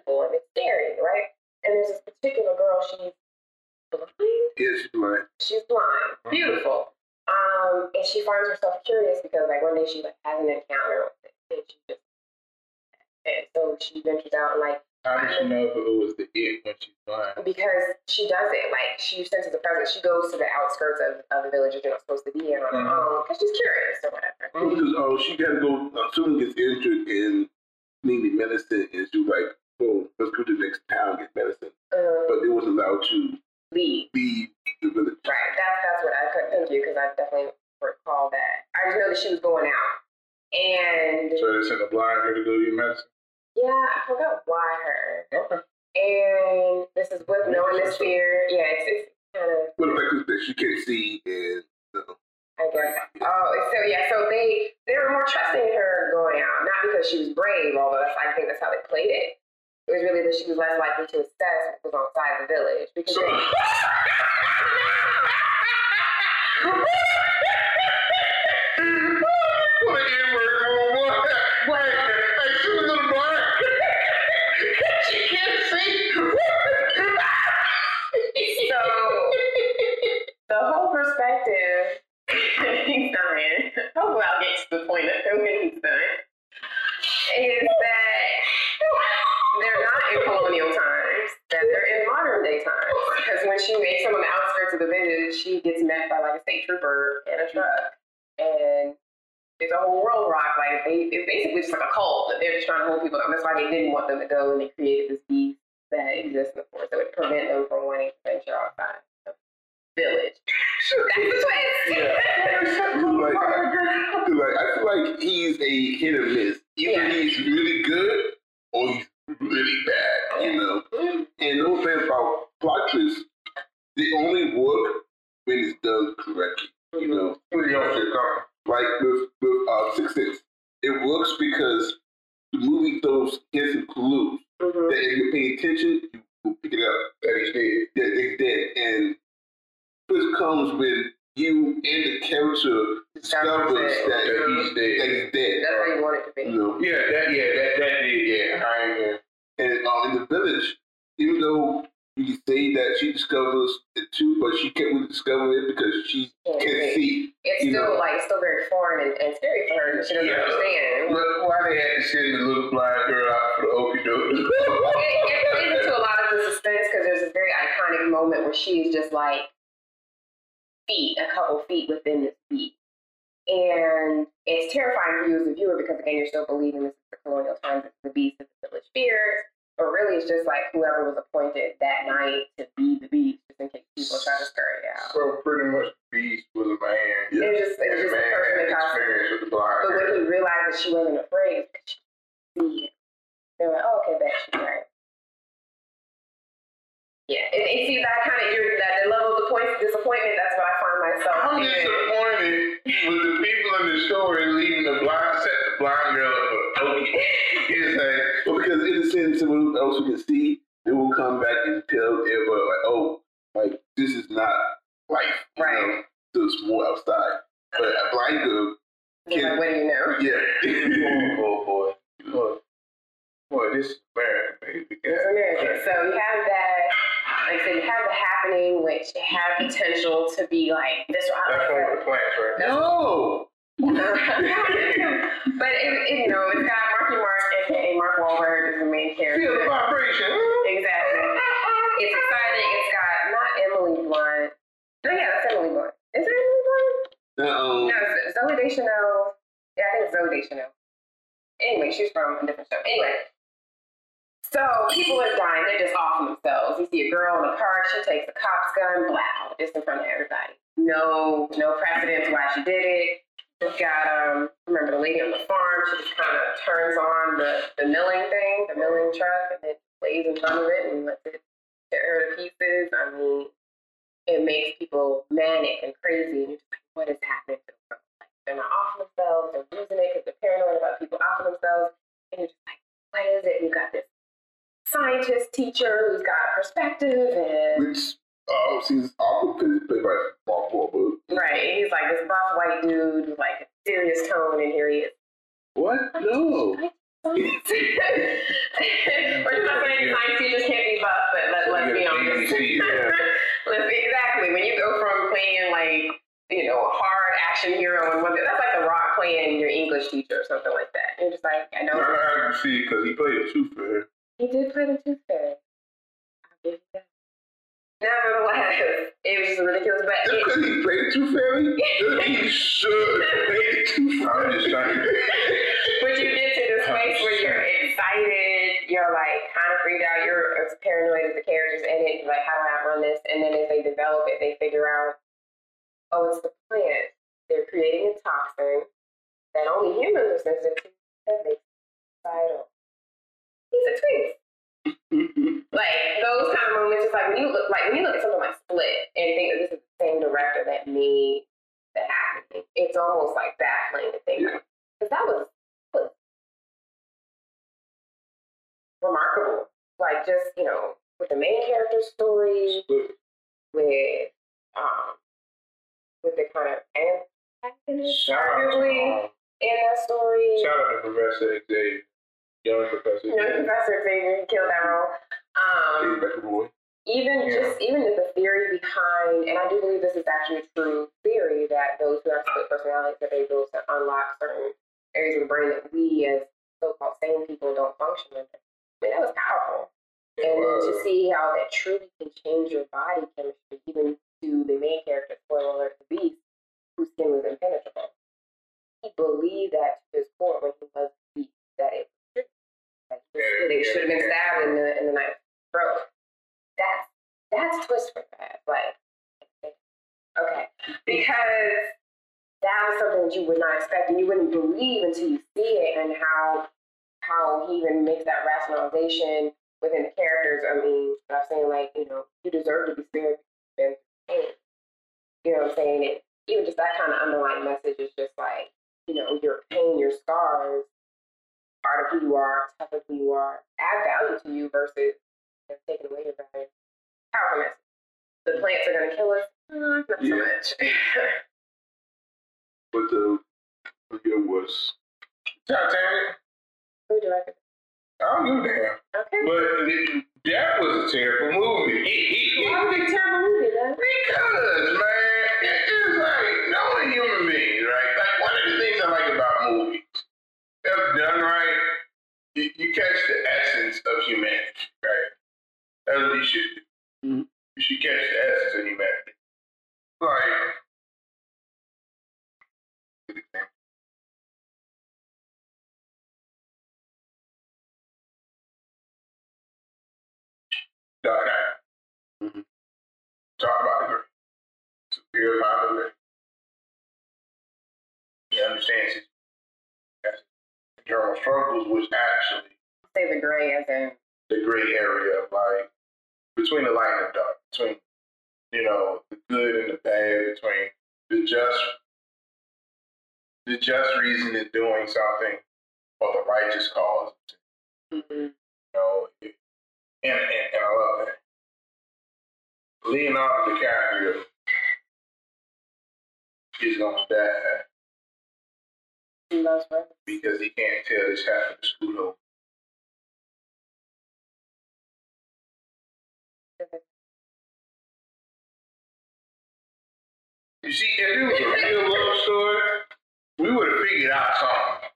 people and it's scary, right? And there's this particular girl, she's blind. It's like She's blind, beautiful. Um, and she finds herself curious because like one day she like has an encounter with it, and she just and so she ventures out and like How did she know if it was the it when she's blind? because she does it like she senses a presence. She goes to the outskirts of, of the village that you're not supposed to be in on her Mhm. own because she's curious or whatever. because oh she gotta go uh, someone gets injured in needing medicine and she was like, Let's go to the next town and get medicine. Uh, But they wasn't allowed to leave. leave the village. Right. That's that's what I could thank you because I definitely recall that. I just know that she was going out. And So they sent a blind her to go get medicine? yeah, I forgot why her. Okay. And this is with knowing this fear. Yeah, it's, it's kind of the fact that she can't see and know, I guess. Oh, so yeah, so they they were more trusting her going out, not because she was brave, although I think that's how they played it. It was really that she was less likely to assess what was outside the village because. So- What an N-word, boy, boy. What? Hey, hey, she was a little blind. she can't see. so the whole perspective. [LAUGHS] he's dying. Hopefully, I'll get to the point of when he's done. Is that they're not in colonial times, that they're in modern day times. Because when she makes them on the outskirts of the village, she gets met by like a state trooper and a truck. And it's a whole world rock. Like they it's basically just like a cult that they're just trying to hold people down. That's why they didn't want them to go and they created this beast that exists in the forest that would prevent them from wanting to venture outside the village. That's the twist. like, like I feel like he's a hit or miss. Either Yeah. he's really good or he's really bad, you know. And no thing about plot twists, they only work when it's done correctly, you know. Pretty off shit. Like with with uh, Sixth Sense, it works because the movie throws hints and clues Mhm. that if you pay attention, you will pick it up. That he's dead. That they dead, and twist comes when you and the character discovers it. that That he's that dead. he's dead. That's how you want it to be. You know, Yeah, that, yeah, that, that did, yeah. I ain't and um, in the village, even though you can say that she discovers it too, but she can't really discover it because she Can't can't see. see. It's still know. like it's still very foreign and, and scary for her because she doesn't Yeah. understand. Look, why they had to send the little blind girl out for the okie doke? [LAUGHS] it, it plays into a lot of the suspense because there's this very iconic moment where she's just like feet, a couple feet within this beat. And it's terrifying for you as a viewer because again, you're still believing this is the colonial times, it's the beast that the village fears. But really, it's just like whoever was appointed that night to be the beast, just in case people try to scurry out. So pretty much Beast was a man. Yeah. It was just, it was just a person in costume. with the blind But when he realized that she wasn't afraid, because she could see it, they were like, oh, okay, bet she's right. Yeah, and, and see that kind of your that the level of the point, disappointment. That's what I find myself. I'm in. disappointed with the people in the story leaving the blind set the blind girl up for okie. can't say. But because innocent someone else who can see, they will come back and tell everybody like, oh, like this is not life. You Right. Know? So more outside. But a blind girl, He's like, what do you know? yeah. [LAUGHS] Oh, boy. Boy, boy this is America, baby. It's American. So you have that, like I said, you have the happening, which had potential to be like this. That's one of the plants, right? no. [LAUGHS] but it, it, you know, it's got Marky Mark, aka Mark Wahlberg, is the main character. Feel character. the vibration. Exactly. It's exciting. It's got not Emily Blunt. No, yeah, that's Emily Blunt. Is it Emily Blunt? Uh-oh. No, it's Zooey Deschanel. Yeah, I think it's Zooey Deschanel. Anyway, she's from a different show. Anyway, so people are dying. They're just off themselves. You see a girl in a park. She takes a cop's gun. Blow, just in front of everybody. No, no precedence why she did it. We've got um, remember the lady on the farm. She just kind of turns on the the milling thing, the milling truck, and then lays in front of it and lets it tear her to pieces. I mean, it makes people manic and crazy. And you're just like, what is happening to them? Like, they're not off themselves. They're losing it because they're paranoid about people off themselves. And you're just like, what is it? You've got this scientist teacher who's got a perspective and Which seems awkward because played by Mark Wahlberg. right. He's like this buff white dude with like a serious tone, and here he is. What? No. [LAUGHS] We're just not saying science teachers can't be buff, but let, let's be honest. Yeah. [LAUGHS] let's be exactly when you go from playing like you know a hard action hero and one that's like the rock playing your English teacher or something like that. You're just like I know I can see because he played tooth fairy. He did play the tooth fairy. I'll give you that. Nevertheless, [LAUGHS] it was just ridiculous, but Just it, because he played the Tooth Fairy, [LAUGHS] doesn't he should play the Tooth I'm Fairy. just trying to. [LAUGHS] But you get to this place where you're excited, you're like kind of freaked out, you're as paranoid as the characters in it, you're like, how do I outrun this? And then as they develop it, they figure out, oh, it's the plant. They're creating a toxin that only humans are sensitive to that makes suicidal. He's a twist. [LAUGHS] Like those kind of moments, it's like when you look like when you look at something like Split and think that this is the same director that made the happening, it's almost like baffling to think Yeah. because that was, was remarkable. Like just you know with the main character story, with um with the kind of antagonist out, arguably to, in that story. um, shout out to Professor Xavier, young Professor You know, Professor Xavier killed that role. Um, even Yeah. just even the theory behind, and I do believe this is actually a true theory that those who have split personalities are able to unlock certain areas of the brain that we as so-called sane people don't function in. I mean, that was powerful. And then to see how that truly can change your body chemistry, even to the main character, spoiler alert, the beast, whose skin was impenetrable. He believed that to his core when he was beast, that it was true. That he was- That should have been stabbed in the in the. That's that's twist for that. Like okay. Because that was something that you would not expect and you wouldn't believe until you see it and how how he even makes that rationalization within the characters. I mean, I'm saying like, you know, you deserve to be spared and. You know what I'm saying? It, even just that kind of underlying message is just like, you know, your pain, your scars, part of who you are, tough of who you are, add value to you versus you know, taking away your value. Powerful message. The plants are going to kill us? Mm, not so much. [LAUGHS] But the video was Titanic. Who directed? it? I don't give a damn. Okay. But it, that was a terrible movie. Why was it a terrible movie, then? Because, man, it is like knowing human beings, right? Like one of the things I like about movies, if done right, you, you catch the essence of humanity, right? That's what you should do. Mhm. You should catch the essence of humanity. Like, struggles, which actually Say the gray as in the gray area of like between the light and the dark, between you know the good and the bad, between the just the just reason in doing something or the righteous cause, Mm-hmm. You know, and, and, and I love that. Leonardo DiCaprio is gonna die Loves records. because he can't tell this half of the school home. You see, if it was a real love story, we would have figured out something.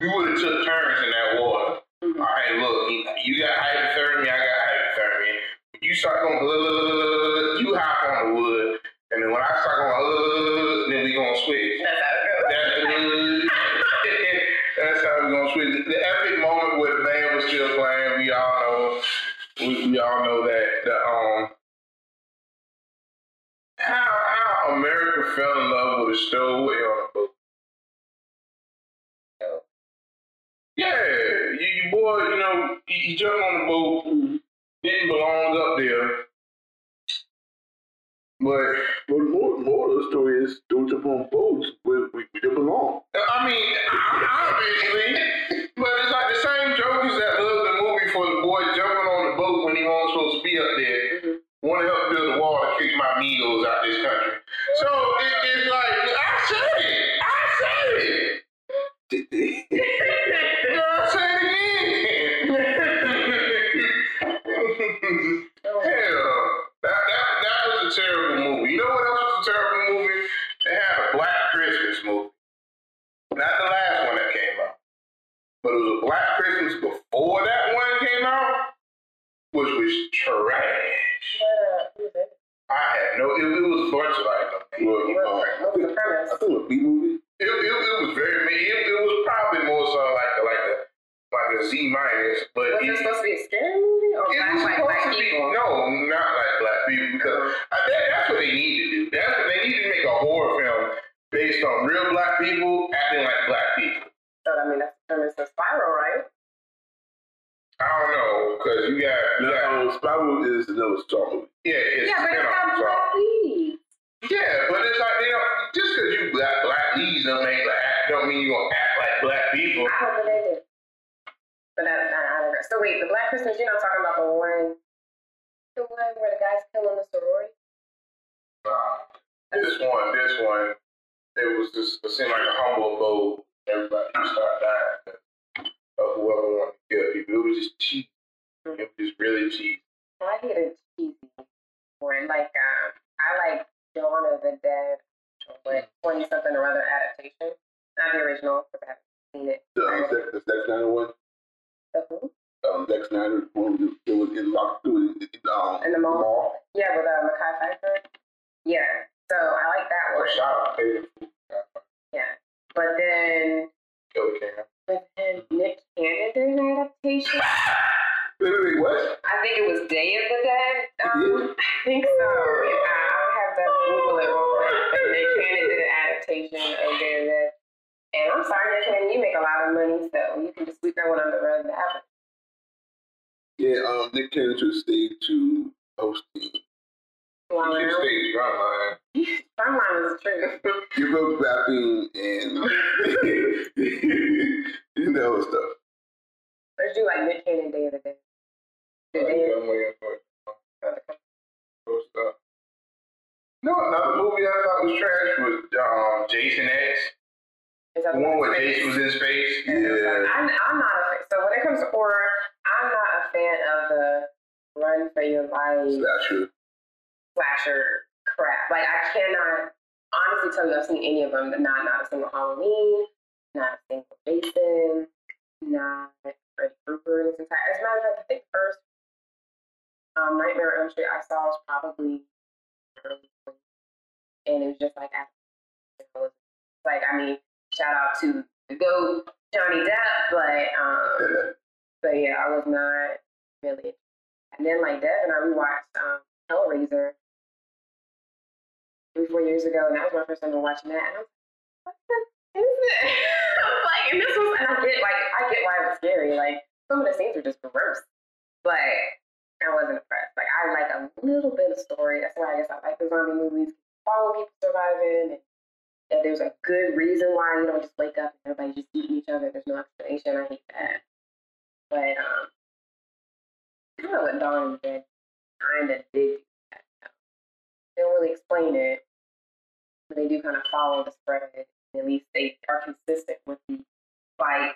We would have took turns in that water. Mhm. All right, look, you- got hypothermia, I got hypothermia. You start going, you hop on the wood, and then when I start going, we. The epic moment where the band was still playing, we all know, we, we all know that the um. How how America fell in love with a stowaway on a boat. Yeah, you, you boy, you know, he, he jumped on the boat, didn't belong up there. But the more, more of the story is don't jump on boats where we, we don't belong. I mean, obviously, but it's like the same jokers that love the movie for the boy jumping on the boat when he wasn't supposed to be up there. Mhm. Want to help build a wall to kick my needles out this country. I no. It, it was a bunch of like. Well, you know, What, what was the premise? I think a B movie. it, it, it was very. It, it was probably more so like a, like a like a Z minus, but Was it, it supposed to be a scary movie or It black, was like black to be no, not like black people because I, that, that's what they need to do. That's what they need to make a horror film based on real black people acting like black people. So I mean, that's the premise of Spiral, right? I don't know because you got you No, got um, Spiral is another Star movie. Yeah, it's yeah, but it's got so- black leads. yeah, but it's like they don't just because you black black leads don't make like act, don't mean you gonna act like black people. I hope that they did. But that, that, I don't know. So wait, the Black Christmas, you're not talking about the one, the one where the guys killing the sorority? Nah, this one, this one, it was just it seemed like a humble abode. Everybody just started dying 'cause of whoever wanted to kill people. It was just cheap. It was just really cheap. I hate a cheesy one. Like, um, I like Dawn of the Dead, but 20 something or other adaptation. Not the original, because I haven't seen it. The, um, Zack, the Zack Snyder one. The who? Um, Zack Snyder one. It was in it. it, um, In the mall? Mall. Yeah, with uh, Mekhi Phifer. Yeah, so I like that Or one. shout out Yeah, but then Cam. but then Nick Cannon did an adaptation. Watching that. And I was like, what the is it? I [LAUGHS] like, and this was, and I get like I get why it was scary. Like some of the scenes were just perverse, but I wasn't impressed. Like I like a little bit of story. That's why I guess I like the zombie movies. Follow people surviving, and that there's a good reason why you don't just wake up and everybody's just eating each other. There's no explanation. I hate that. But um, don't know what Dawn did. Kind of did that. They don't really explain it, they do kind of follow the spread. At least they are consistent with the fight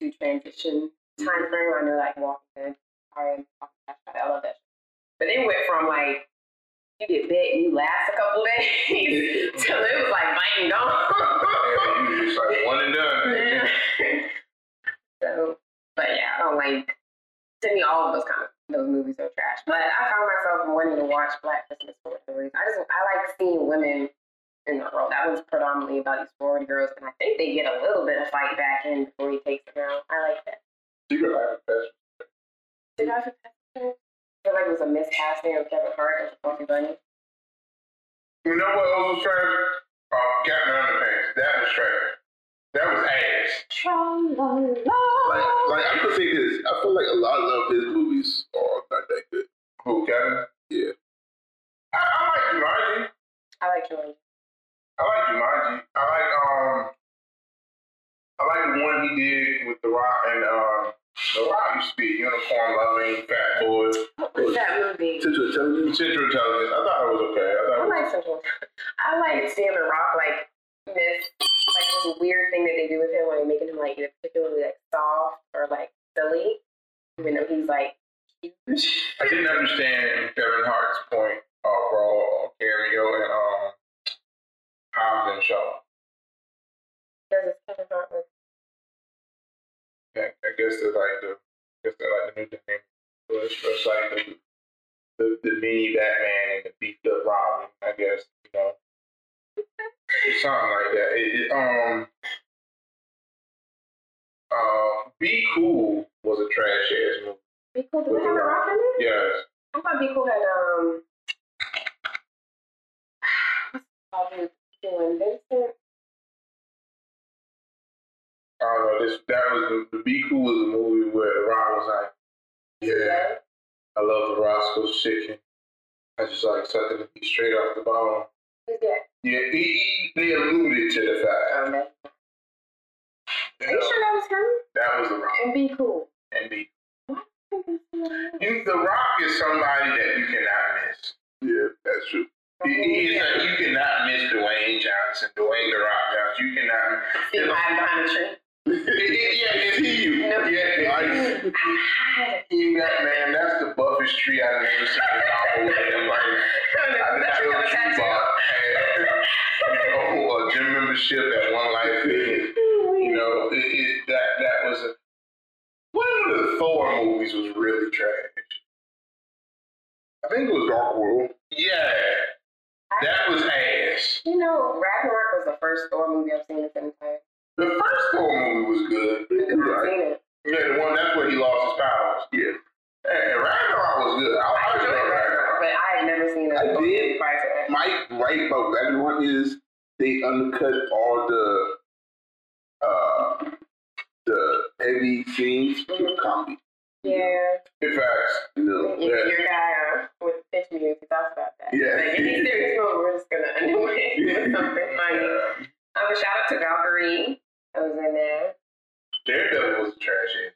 to transition time frame. I know like Walking Dead. I love that. But they went from like you get bit and you last a couple days [LAUGHS] till it was like biting on. Yeah, you just like one and done. [LAUGHS] so, but yeah, I don't like. To me, all of those kind of those movies are trash. But I found myself wanting to watch Black Christmas for whatever reason. I just I like seeing women in the role. That was predominantly about these sorority girls, and I think they get a little bit of fight back in before he takes them out. I like that. Secret Life of Pets. Did I forget? I feel like it was a miscasting of Kevin Hart as Buffy Bunny. You know what else was trash? Uh, Captain Underpants. That was trash. That was ass. Like, like I'm gonna say this. I feel like a lot of his movies are not that good. Who, Kevin? Yeah. I, I like Jumanji. I like Jumanji. I like Jumanji. I like um. I like the one he did with The Rock and um. The Rock used to be a unicorn loving fat boy. What was that movie? Central Intelligence. Central Intelligence. I thought it was okay. I thought I like Central. I like seeing The Rock like miss like this weird thing that they do with him when they're making him like either particularly like soft or like silly, even though he's like huge. I didn't understand Kevin Hart's point role cameo and um Hobbs and Shaw. Because it's Kevin Hart with Yeah, I guess they're like the I guess they're like the new. So it's just like the the, the mini Batman and the beefed up Robin, I guess, you know. [LAUGHS] Something like that. It, it, um uh Be Cool was a trash ass movie. Be Cool. Did they have a rock in it? Yes. I thought Be Cool had um. What's it called? Dude, doing Vincent. I don't know, this that was the, the Be Cool was a movie where the Rock was like, Yeah, I love the Roscoe's chicken. I just like sucking the meat straight off the bone. Who's that? Yeah, he, he, they alluded to the fact. That- You Are you know, sure that was him? that was the Rock. And Be Cool. And be What? I think that's someone else. you, the Rock is somebody that you cannot miss. Yeah, that's true. He, he like, you cannot miss Dwayne Johnson, Dwayne the Rock Johnson. You cannot. See him hiding behind a tree. It- [LAUGHS] it- yeah, it's he. You. No. Yeah, Like, it's I hide. he. That man, that's the buffest tree I've ever seen in my whole damn life. [LAUGHS] I did That's not your know tattoo. tree bark had you know, a gym membership at One Life Fitness. You know, it, it, that that was a one of the Thor movies was really trash. I think it was Dark World. Yeah, that was ass. You know, Ragnarok was the first Thor movie I've seen in some time. The first Thor movie was good. I've Right. seen it. Yeah, the one that's where he lost his powers. Yeah. And Ragnarok was good. I, I I enjoyed enjoyed Ragnarok, Ragnarok. but I had never seen it. I did. Prior to that. My right about Ragnarok is they undercut all the uh the heavy scenes with comedy. Yeah. In fact, You know. You, Yeah. Your guy uh, with the pitch meetings, he talks about that. Yeah. Like, any serious movie, we're just gonna it with something funny. uh, Um, shout out to Valkyrie. That was in there. Daredevil was trash. ass.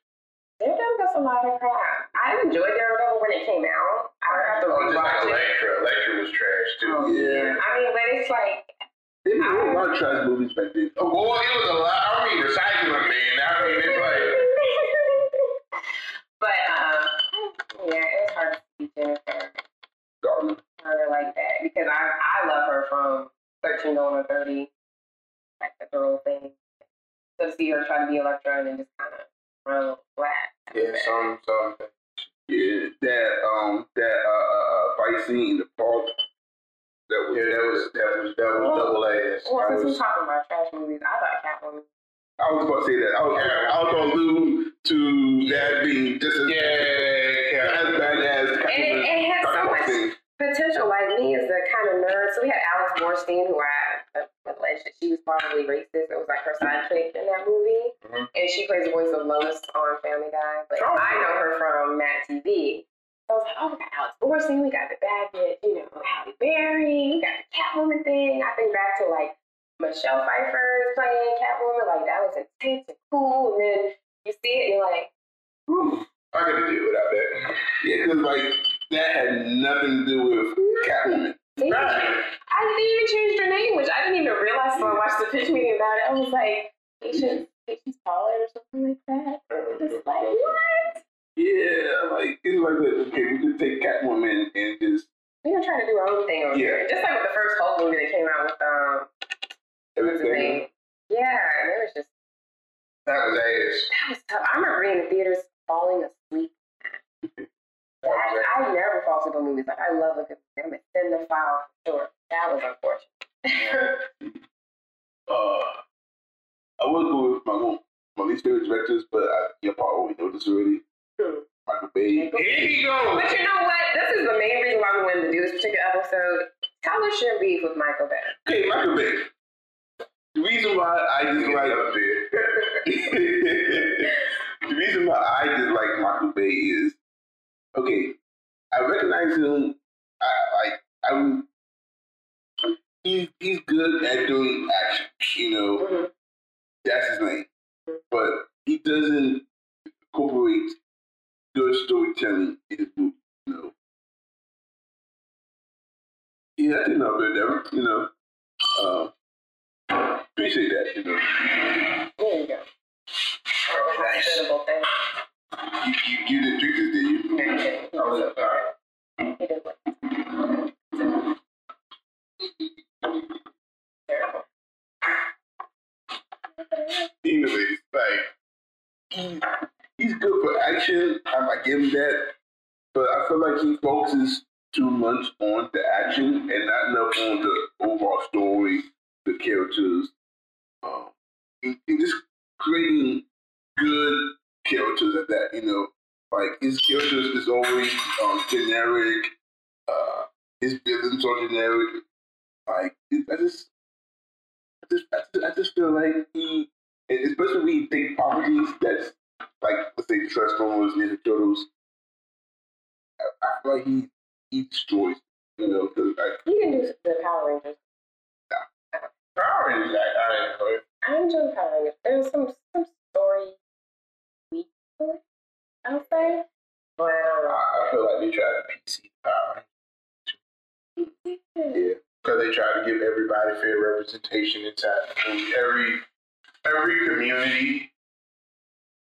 Daredevil gets a lot of crap. I enjoyed Daredevil when it came out. I would have to Oh, just like it. Elektra. Elektra was trash too. Oh, Yeah. I mean, but it's like, They made a lot of trash movies back then. Oh, boy, it was a lot. I mean, recycling, man. I mean, it's like. But um, yeah, it was hard to see Jennifer Garner. Garner like that because I I love her from Thirteen Going on Thirty, like the girl thing. So to see her try to be Elektra and then just kind of run flat. Yeah, some, some. Yeah, that um that uh, uh fight scene the park. That was Yeah, that was that was that was double ass. Well, That since was, we're talking about trash movies, I thought Catwoman. I was about to say that. I was, I was gonna allude to that being just as yeah, as bad as And it, it had so much potential. Like me as the kind of nerd. So we had Alex Borstein, who I uh, alleged that she was probably racist. It was like her sidekick in that movie, Mhm. and she plays the voice of Lois on Family Guy. But Oh. I know her from Mad TV. So I was like, oh, we got Alex Borstein, we got the bad bitch, you know, Halle Berry, we got the Catwoman thing. I think back to like Michelle Pfeiffer playing Catwoman. Like that was intense and cool. And then you see it, you're like, Whew. I could deal without that. Yeah, because like that had nothing to do with Catwoman. Right. I didn't even change her name, which I didn't even realize when I watched the pitch meeting about it. I was like, Patience, Patience Pollard or something like that. Just like, what? Yeah, like it's like. Okay, we could take Catwoman and just We're gonna try to do our own thing over Yeah. here. Just like with the first Hulk movie that came out with, um, everything. Yeah, and it was just, That was ass. that was tough. I remember being in the theaters falling asleep. I. I never fall asleep on movies. Like, I love a good movie. I'm the file for sure. That was unfortunate. [LAUGHS] Uh, I would go with my one, my least favorite directors, but I, you probably know this already. Hmm. Michael Bay. Here he goes. But you know what? This is the main reason why we wanted to do this particular episode. Tyler shouldn't beef with Michael Bay. Okay, Michael Bay. The reason why I just like up there. [LAUGHS] the reason why I dislike Michael Bay is okay. I recognize him. I like. I would. He's he's good at doing action. You know, Mhm. that's his name. But he doesn't incorporate good storytelling in his movie. You know. Yeah, I think I'll be there. You know. Uh, appreciate that. You know. There you go. Was Nice. thing. You, you, you didn't drink this, did you? He did. He Oh, did. sorry. He did what? Terrible. Anyways, like he, he's good for action. I might give him that, but I feel like he focuses too much on the action and not enough on the overall story, the characters. Um, and, and just creating good characters at that. You know, like his characters is always um, generic. Uh, his villains are generic. Like I just, I just, I just, I just feel like he, especially when you take properties that's like let's say Transformers, Ninja Turtles. I, I feel like he he destroys. You know, 'cause, like You can do the Power Rangers. Power Rangers, I, I enjoy it. I enjoy the Power Rangers. There's some some story weak I'll say. But I, um, I feel like they tried to PC Power yeah, because they tried to give everybody fair representation inside the movie. Every every community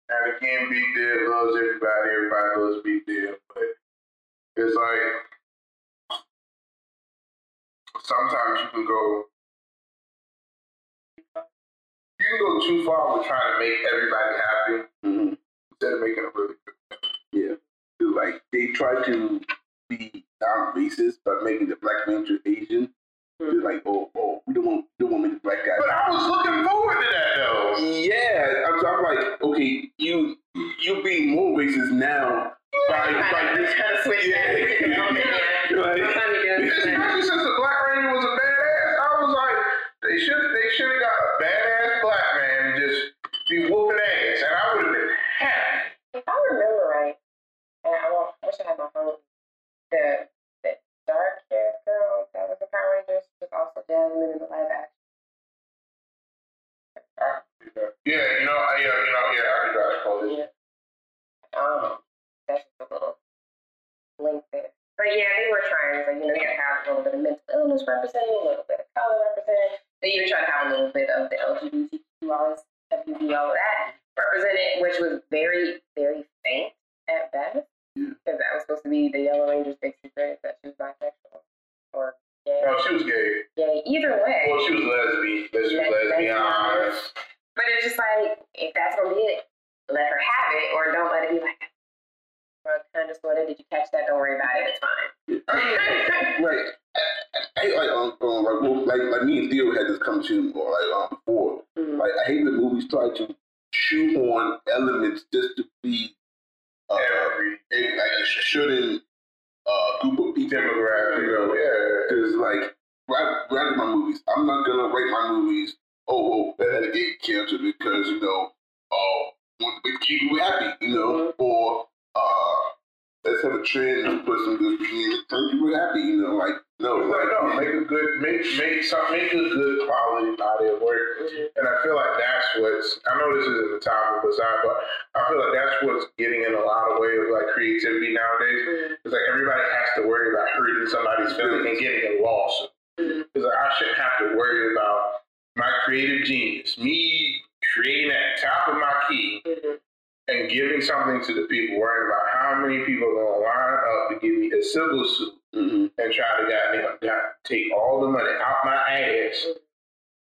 and again, Big Deal loves everybody. Everybody loves Big Deal, but it's like sometimes you can go you can go too far with trying to make everybody happy hmm instead of making a really good. yeah. 'Cause, like they try to be non-racist by making the Black man Ranger Asian. They're like, oh, oh, we don't want, we don't want to make the black guy. But I was looking forward to that though. Yeah, I'm, I'm like, okay, you you being more racist now by by this Kinda switch that. yeah, Like, like, you do. Especially since the Black Ranger was a badass, I was like, they should they should have got a badass black man and just be whooping ass, and I would have been happy. If I remember right, and I, want, wish I had my phone, the, the dark haired girl that was the Power Rangers was also Jasmine in the live action. I- Yeah, you know, I, yeah, you know, yeah, I could drive. Yeah. Um, that's just a little link there. But yeah, they were trying, so you know, you gotta have a little bit of mental illness represented, a little bit of color represented. They even tried to have a little bit of the LGBTQIs, WB, all of that represented, which was very, very faint at best. Mm. Yeah. Because that was supposed to be the Yellow Ranger's big secret that she was bisexual or gay. No, she was gay. Gay. Either way. Well, she was lesbian. Let's lesbian. lesbian. But it's just like, if that's gonna be it, let her have it, or don't let it be like, well, kind of, sort did you catch that? Don't worry about it, it's fine. [LAUGHS] I hate like um, um like, well, like like me and Theo had this conversation or like um before. Mm. Like I hate when movies try to shoehorn elements just to be uh, Every a, like a certain uh group of people. demographic, You know, yeah. Because like right, right in my movies, I'm not gonna rate my movies. Oh, oh, that had a gay character because you know, oh, want to make people happy, you know, or uh, let's have a trend and put some good music. Some people happy, you know, like no, like, no, make a good, make make some, make a good quality body of work. Mm-hmm. And I feel like that's what's. I know this isn't the topic, but sorry, but I feel like that's what's getting in a lot of way of like creativity nowadays. Mm-hmm. It's like everybody has to worry about hurting somebody's feelings and getting a loss. Mm-hmm. It's like I shouldn't have to worry about my creative genius, me creating at the top of my key. And giving something to the people, worrying about how many people are gonna line up to give me a civil suit mm-hmm. and try to goddamn got, take all the money out my ass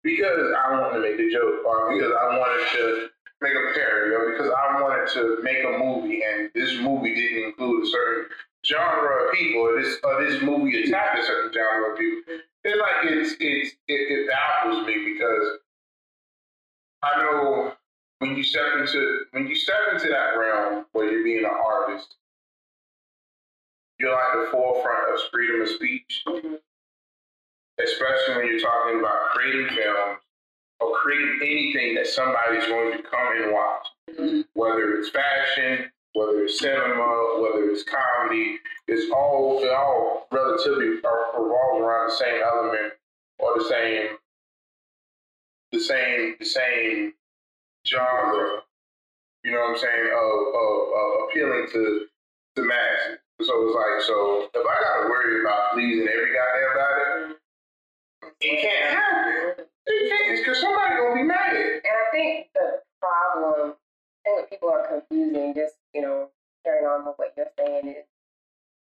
because I wanted to make a joke or because I wanted to make a parody or because I wanted to make a movie and this movie didn't include a certain genre of people or this or this movie attacked a certain genre of people. It's like it's it's it, it baffles me because I know when you step into when you step into that realm where you're being an artist, you're like the forefront of freedom of speech, Mhm. especially when you're talking about creating films or creating anything that somebody's going to come and watch, Mhm. whether it's fashion, whether it's cinema, whether it's comedy. It's all it all relatively revolves around the same element or the same the same the same genre. You know what I'm saying? Of of, of appealing to the masses. So it's like so if I gotta worry about pleasing every goddamn body, it can't happen. Because somebody gonna be mad. And I think the problem, I think what people are confusing, just, you know, carrying on with what you're saying is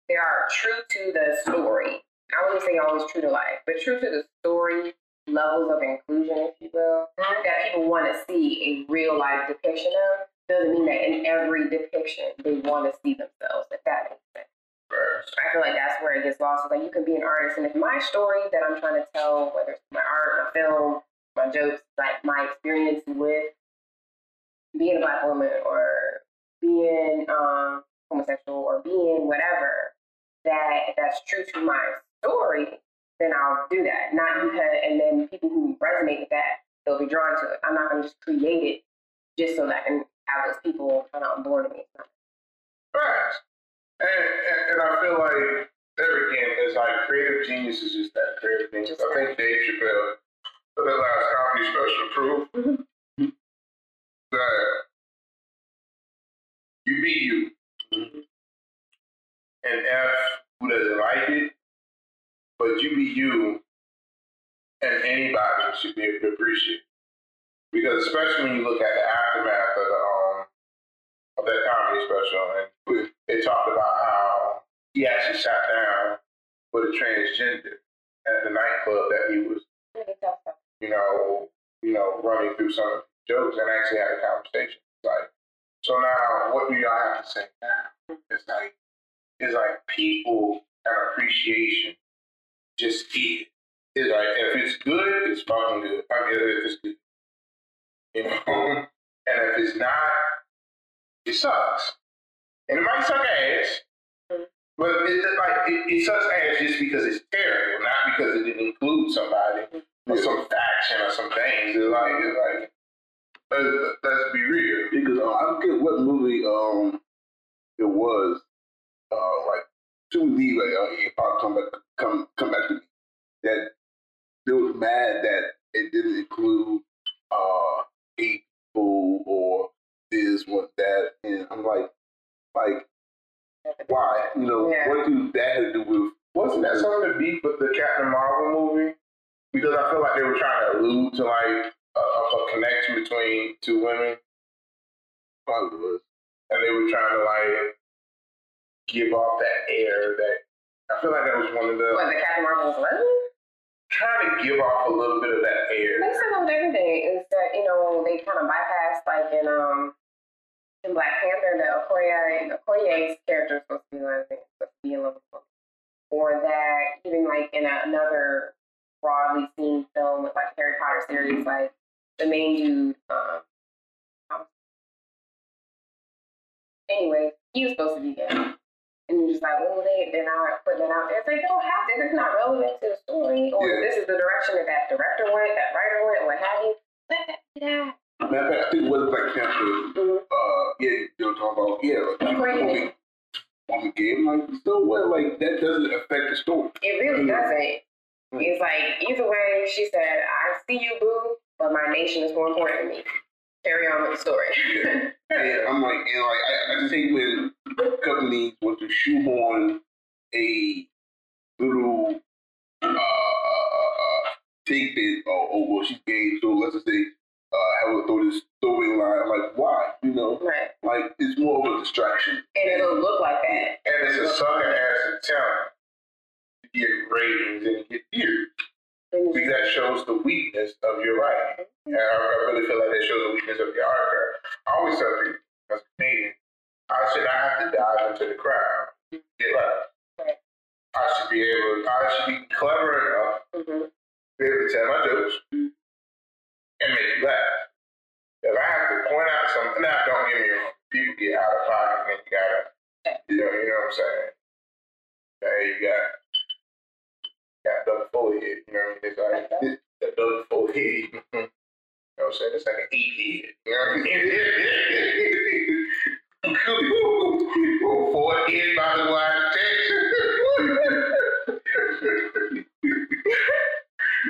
they are true to the story. I wouldn't say always true to life, but true to the story levels of inclusion, if you will, that people want to see a real life depiction of. Doesn't mean that in every depiction they want to see themselves, if that makes sense. I feel like that's where it gets lost. It's like you can be an artist, and if my story that I'm trying to tell, whether it's my art, my film, my jokes, like my experience with being a black woman or being um, homosexual or being whatever, that that's true to my story, then I'll do that. Not because, and then people who resonate with that, they'll be drawn to it. I'm not going to just create it just so that I can have those people kind of on board with me. Facts. And, and, and I feel like there again, it's like creative genius is just that creative genius. Just I think Dave Chappelle, for the last comedy special, proved mm-hmm. that you be you. Mm-hmm. And F who doesn't like it, but you be you, and anybody should be able to appreciate. Because especially when you look at the aftermath of the um of that comedy special, and they talked about how he actually sat down with a transgender at the nightclub that he was, you know, you know, running through some of jokes and actually had a conversation. Like, so now what do y'all have to say now? It's like, it's like people and appreciation just is. It's like if it's good, it's fucking good. I mean, if it's good, you know. [LAUGHS] And if it's not, it sucks. And it might suck ass, but it, it, like it, it sucks ass just because it's terrible, not because it didn't include somebody or some faction or some things. It's like it's like let's, be real. Because uh, I forget what movie um it was. Uh, like two leave like uh, it probably come back come come back to me that they was mad that it didn't include uh eight people or this what that and I'm like like why you know Yeah. what do that have to do with Wasn't that some of the beef with the Captain Marvel movie? Because I feel like they were trying to allude to like a, a, a connection between two women, probably was and they were trying to like give off that air that I feel like that was one of the What, the Captain Marvel was lesbian? trying to give off a little bit of that air. They said with everything is that, you know, they kind of bypassed, like in um in Black Panther, the Okoye, Okoye's character is supposed to be lesbian, supposed to be in love. Or that even like in a, another broadly seen film with like Harry Potter series, like the main dude, um, um, anyway, he was supposed to be gay. And you're just like, oh, they, they're not putting it out there. It's like, they don't have to. It's not relevant to the story. Or Yeah. this is the direction that that director went, that writer went, what have you. Let that be that. matter of fact I think it was Black Panther Mhm. uh yeah they were talking about yeah like, woman gay. I'm like, so what? Like that doesn't affect the story. It really Yeah. doesn't. It's like either way, she said, "I see you, boo, but my nation is more important to me." Carry on with the story. [LAUGHS] And I'm like, and like I, I just hate when companies want to shoehorn a little uh, uh, uh tidbit or oh well she's gay, so let's just say uh have her throw this throwing line. I'm like, why? You know, right, like it's more of a distraction. and it'll look like that. And it's a sucker ass attempt to get ratings and get views. Because that shows the weakness of your writing. And I, I really feel like that shows the weakness of your art. I always tell people, as a comedian, I should not have to dive into the crowd. Get like, Right. I should be able, I should be clever enough hmm to be able to tell my jokes and make you laugh. If I have to point out something, now don't get me wrong, people get out of pocket and you gotta, you know, you know what I'm saying? Hey, you got, got double forehead, you know what I mean? It's like, Okay. a double forehead. you know what I'm saying? It's like an eight head, you know what I mean? Forehead by the wide Texas. [LAUGHS]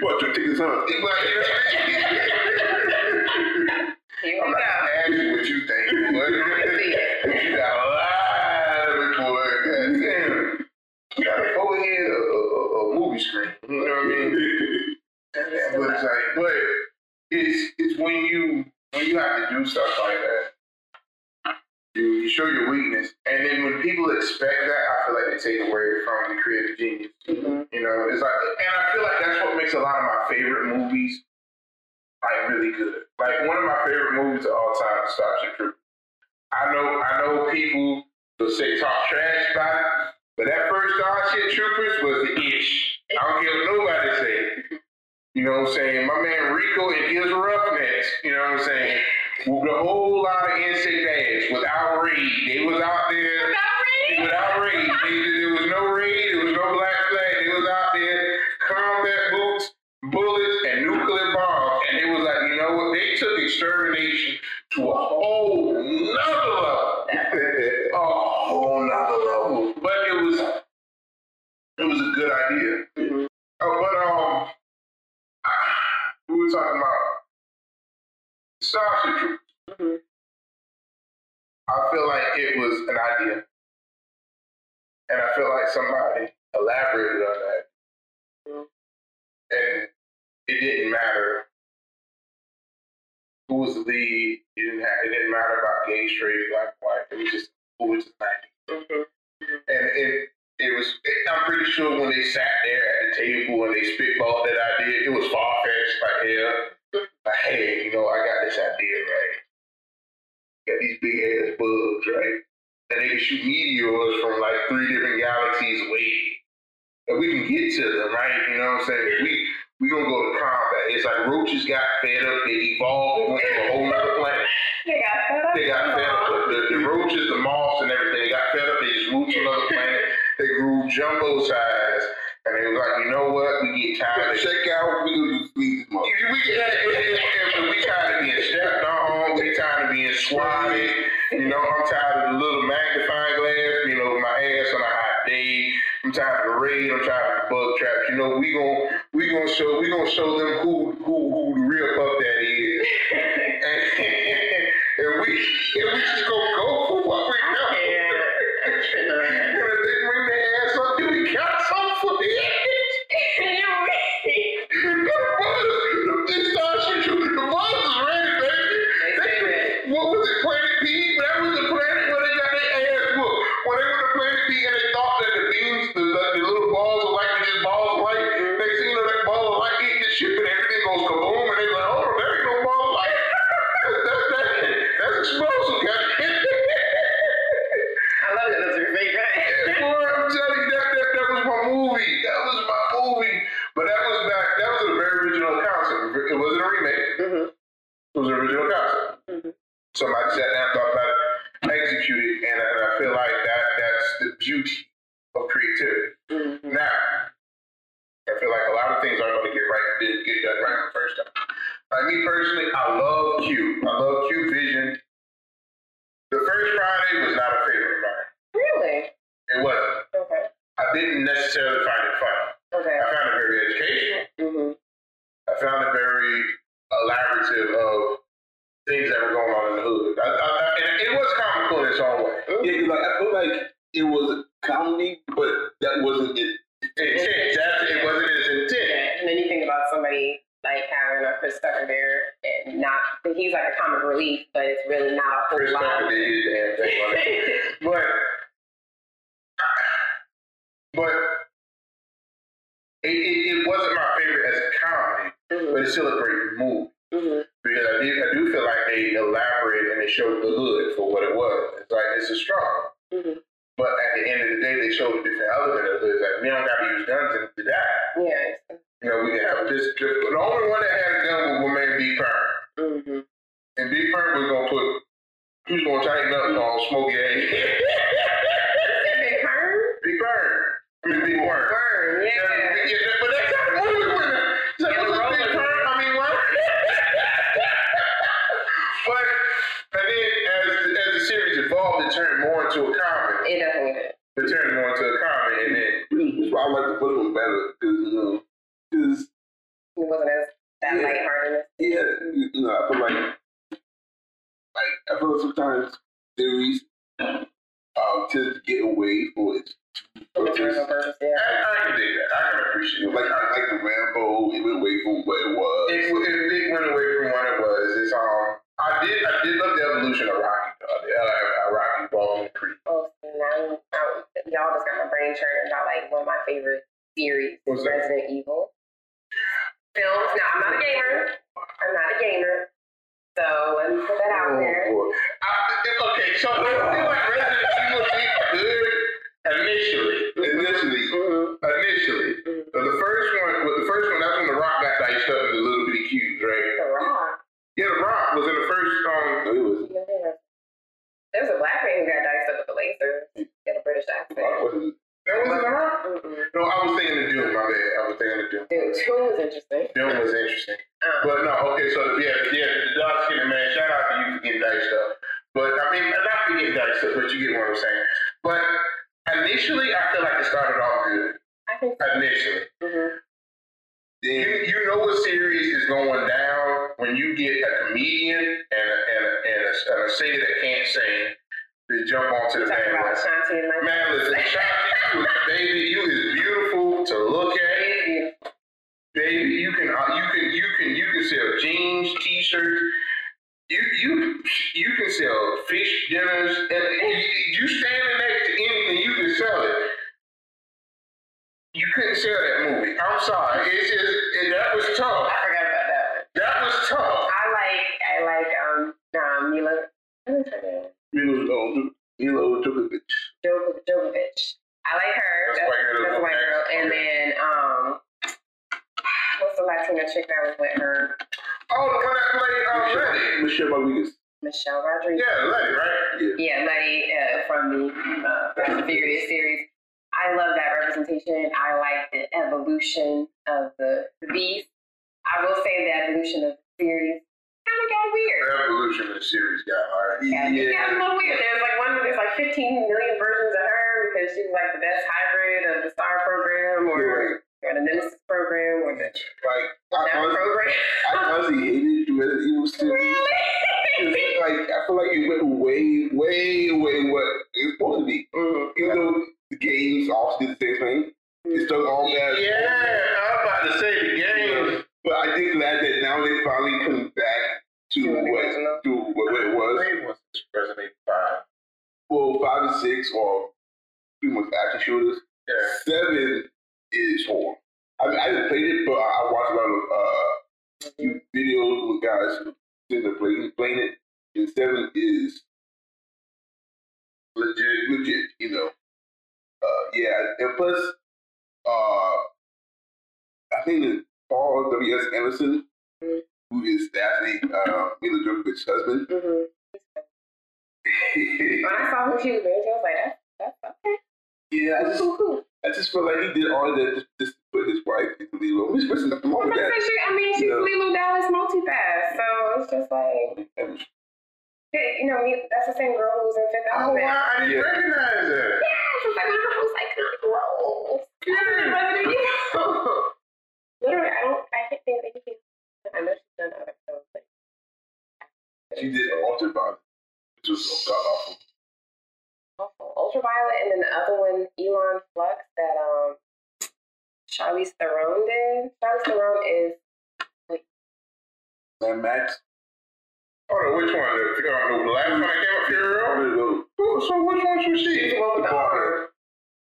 What you think it's on? But, you know what I mean? Here I'm we not go. gonna ask you what you think, [LAUGHS] boy. see it. you got a lot of it, boy. Goddamn. You got a forehead, a, a, a, a movie screen. You know what I mean? [LAUGHS] But it's like, but it's it's when you when you have to do stuff like that, you, you show your weakness, and then when people expect that, I feel like they take away from the creative genius. Mhm. You know, it's like, and I feel like that's what makes a lot of my favorite movies like really good. Like one of my favorite movies of all time is Starship Troopers. I know, I know people will say talk trash about it, but that first Starship Troopers was the ish. I don't care what nobody say. You know what I'm saying? My man Rico and his Roughnecks. You know what I'm saying? With a whole lot of insect ass without raid. They was out there without raid. They- There was no raid. There was no black flag. They was out there, combat boots, bullets, and nuclear bombs. And it was like, you know what? They took extermination to a whole was a good idea. Mhm. Oh, but um, we were talking about Starship Troopers. Mhm. I feel like it was an idea. And I feel like somebody elaborated on that. Mhm. And it didn't matter who was the lead. It didn't have, it didn't matter about gay, straight, black, white. It was just who was the night. Sure when they sat there at the table and they spitballed that idea, it was far fetched like hell. Like, hey, you know, I got this idea, right? Got these big ass bugs, right? And they can shoot meteors from like three different galaxies away. And we can get to them, right? You know what I'm saying? We we gonna go to combat. It's like roaches got fed up, they evolved, and went to a whole other planet. They got fed up. They got fed jumbo size, uh, Films. Now, I'm not a gamer. I'm not a gamer. So let me put that out there. boy. I, okay, so I feel like Resident Evil did good initially. Initially, Mm-hmm. Initially, Mhm. but the first one, well, the first one, that's when the Rock got diced up into little bitty cubes, right? The Rock. Yeah, the Rock was in the first. Um, it was. There was a black man who got diced up with a laser in a British accent. That wasn't the Rock. Mm-mm. No, I was thinking of Doom. My bad. I was thinking of Doom. Dude, Doom was interesting. Doom was interesting. Um, But no, okay, so the, yeah, yeah, the dark skinned man, shout out to you for getting diced up. But I mean, not for getting diced up, but you get what I'm saying. But initially, I feel like it started off good. I think so. Initially, Mhm. you, Then you know what series is going down when you get a comedian and a, and a, and a, and a singer that can't sing to jump onto the Talking about bandwagon. And my Man, listen, Shanti, you is, [LAUGHS] baby, you is beautiful to look at. It is beautiful. Baby, you can uh, you can you can you can sell jeans, t-shirts. You you you can sell fish dinners, and [LAUGHS] you, you standing next to anything, you can sell it. You couldn't sell that movie. I'm sorry. It's just it, that was tough. I forgot about that one. That was tough. I like I like um um Milla what is her? Milo, um, Milo Djokovic. Jo- Jovovich. I like her. That's white girl. That's white girl. And then um what's the Latina chick that was with her? Oh, the one that played um, Letty. Michelle Rodriguez. Michelle Rodriguez. Yeah, Letty, right? Yeah. Yeah, Letty uh, from the uh, Fast and Furious series. I love that representation. I like the evolution of the beast. I will say the evolution of the series kind of got weird. The evolution of the series got hard. Yeah, it got a little weird. There's like one where there's like 15 million versions of her because she was like the best hybrid of the Star program or, or the Nemesis program or the Like, I Never honestly, program. I honestly hated the Resident Evil series. really? [LAUGHS] like, I feel like it went way, way, way what it's supposed to be. Mhm. Even though the games also did the same thing, it's still all that. Yeah, I was about to say the game. But I think glad that now they finally come back to what to what, what it was. was Resident Evil Five. Well, five and six are pretty much action shooters. Yeah. Seven is horror. I mean, I haven't played it, but I watched a lot of uh, few videos with guys who tend to play playing it. And seven is legit, legit. You know. Uh, yeah, and plus, uh, I think that Paul W. S. Anderson, Mhm. Who is Daphne, uh, Mila Jokovic's husband. Mhm. [LAUGHS] When I saw who she was married to, I was like, that's, that's okay. yeah, I just, cool, cool. I just feel like he did all of that just, just to put his wife into Lilo. Which person nothing wrong I'm with to that. say, she, I mean, she's Yeah. Leeloo Dallas multipass, so it's just like, And hey, you know, that's the same girl who was in Fifth Oh Element. wow, I didn't Yeah. recognize that. Yes, was like one of her most iconic roles. Other than Resident Evil. Literally, I don't. I can't think of anything. I know she's done other films, but She did Ultraviolet, which was god awful. awful. Ultraviolet, and then the other one, Aeon Flux, that um, Charlize Theron did. Charlize Theron is Mad Max. Oh, no, which one? The, uh, the last one that came up here, I'm real? gonna go. Oh, So which one was she's she? the one with the The arm,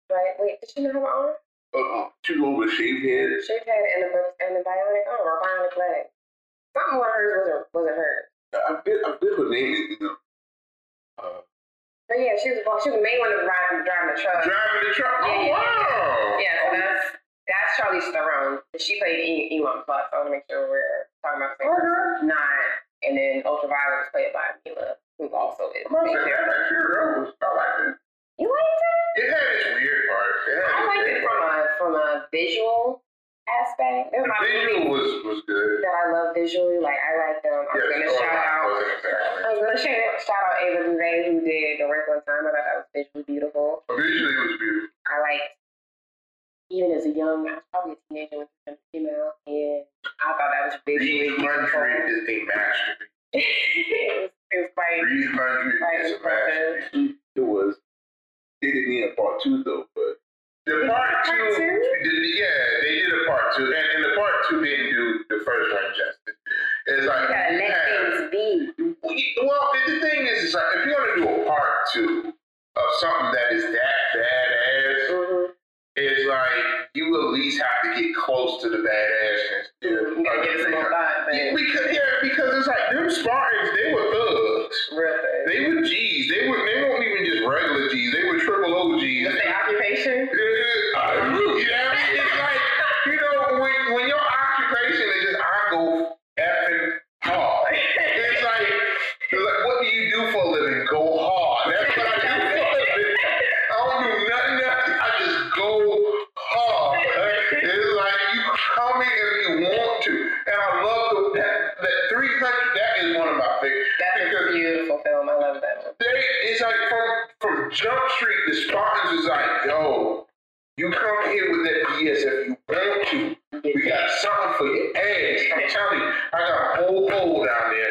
right? Wait, did she not have an arm? Uh, two over shaved head. Shaved head and a and a bionic arm or bionic leg. Something with hers wasn't wasn't hers. I bet, I bet her name is. You know, uh, But yeah, she was well, she was the main one driving driving the truck. Driving the truck. Oh, Yeah, yeah, wow. Yeah, so that's that's Charlize Theron. She played e- Aeon Flux. I want to make sure we're talking about the same person. Not, and then Ultraviolet was played by Milla, who also is. I must main say, character. that Fury Road was, I liked it. You liked it? It had its weird parts. It I liked it from a from a visual aspect. There's a The lot visual movies was, was good. that I love visually. Like I like them. I was Yes, gonna oh, shout I out. wasn't I exactly. was gonna shout out, shout out Ava DuVernay who did The Wrinkle in Time. I thought that was visually beautiful. But visually, it was beautiful. I liked even as a young, I was probably a teenager when it came out, and I thought that was visually Three beautiful. hundred is a masterpiece. [LAUGHS] it was it was quite Three hundred quite is a masterpiece. it was. It didn't need a part two though, but The part two, did- yeah, they did a part two, and, and the part two didn't do the first one justice. It's like You you let things be. Well, the thing is, is like if you're gonna do a part two of something that is that badass, Mm-hmm. it's like you at least have to get close to the badassness. You gotta give it some more thought, Yeah, because yeah, because it's like them Spartans, they were thugs. Real. They were G's. They were they weren't even just regular G's. They were triple OGs. What's their occupation? Jump Street, the Spartans is like, yo, you come here with that BS if you want to. We got something for your ass. I'm telling you, I got a whole hole down there,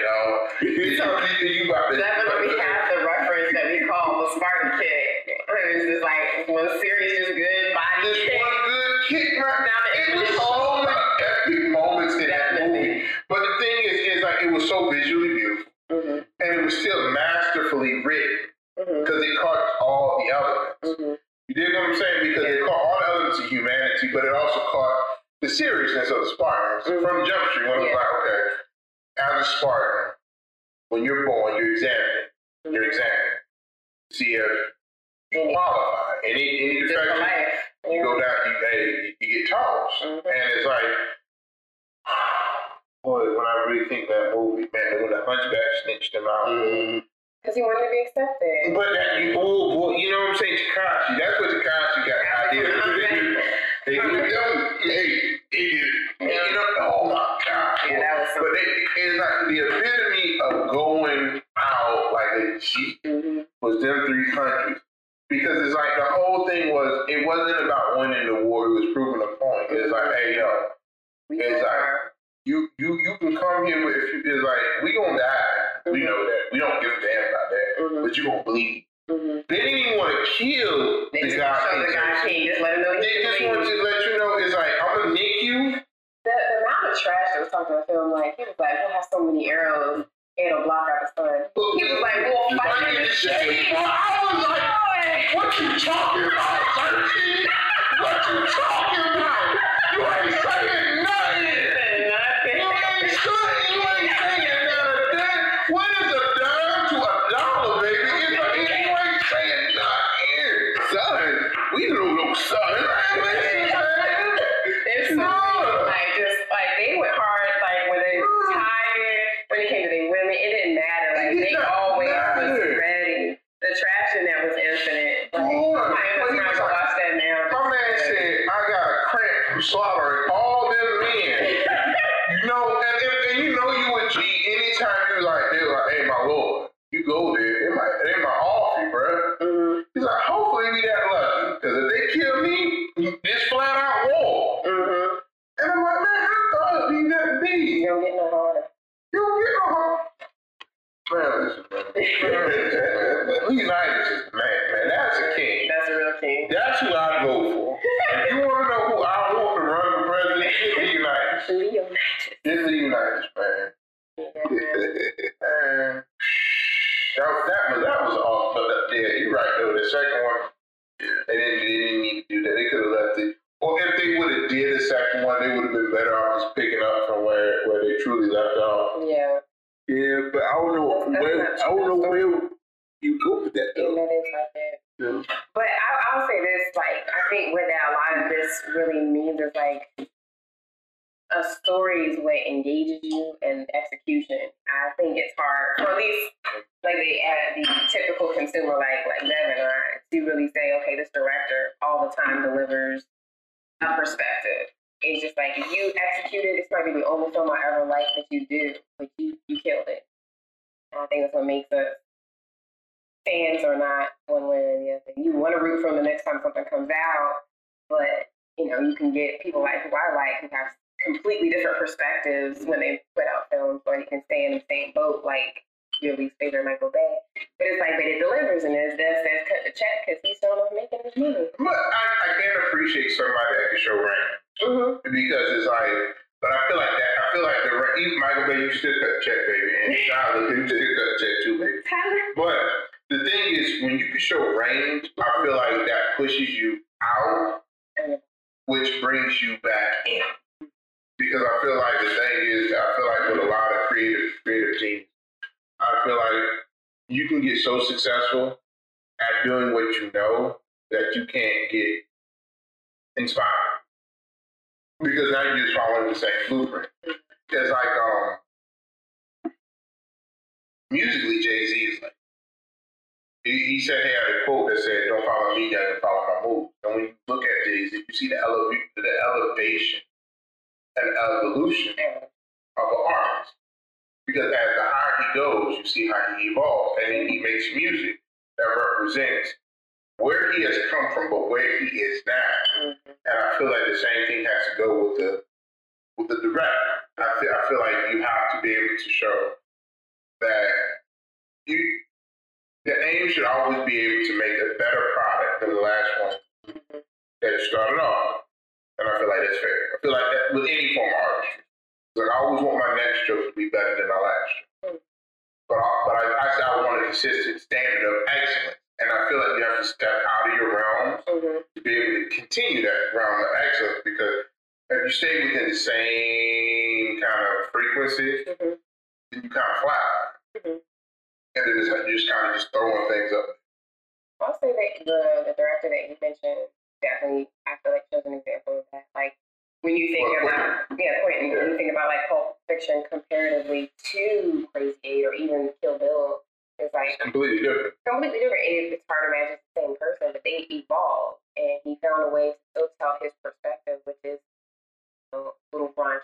snitched him out. Because mm-hmm. he wanted to be accepted. But that you, oh, boy, you know what I'm saying? Takashi. That's what Takashi got the idea. to do. They do them. Hey,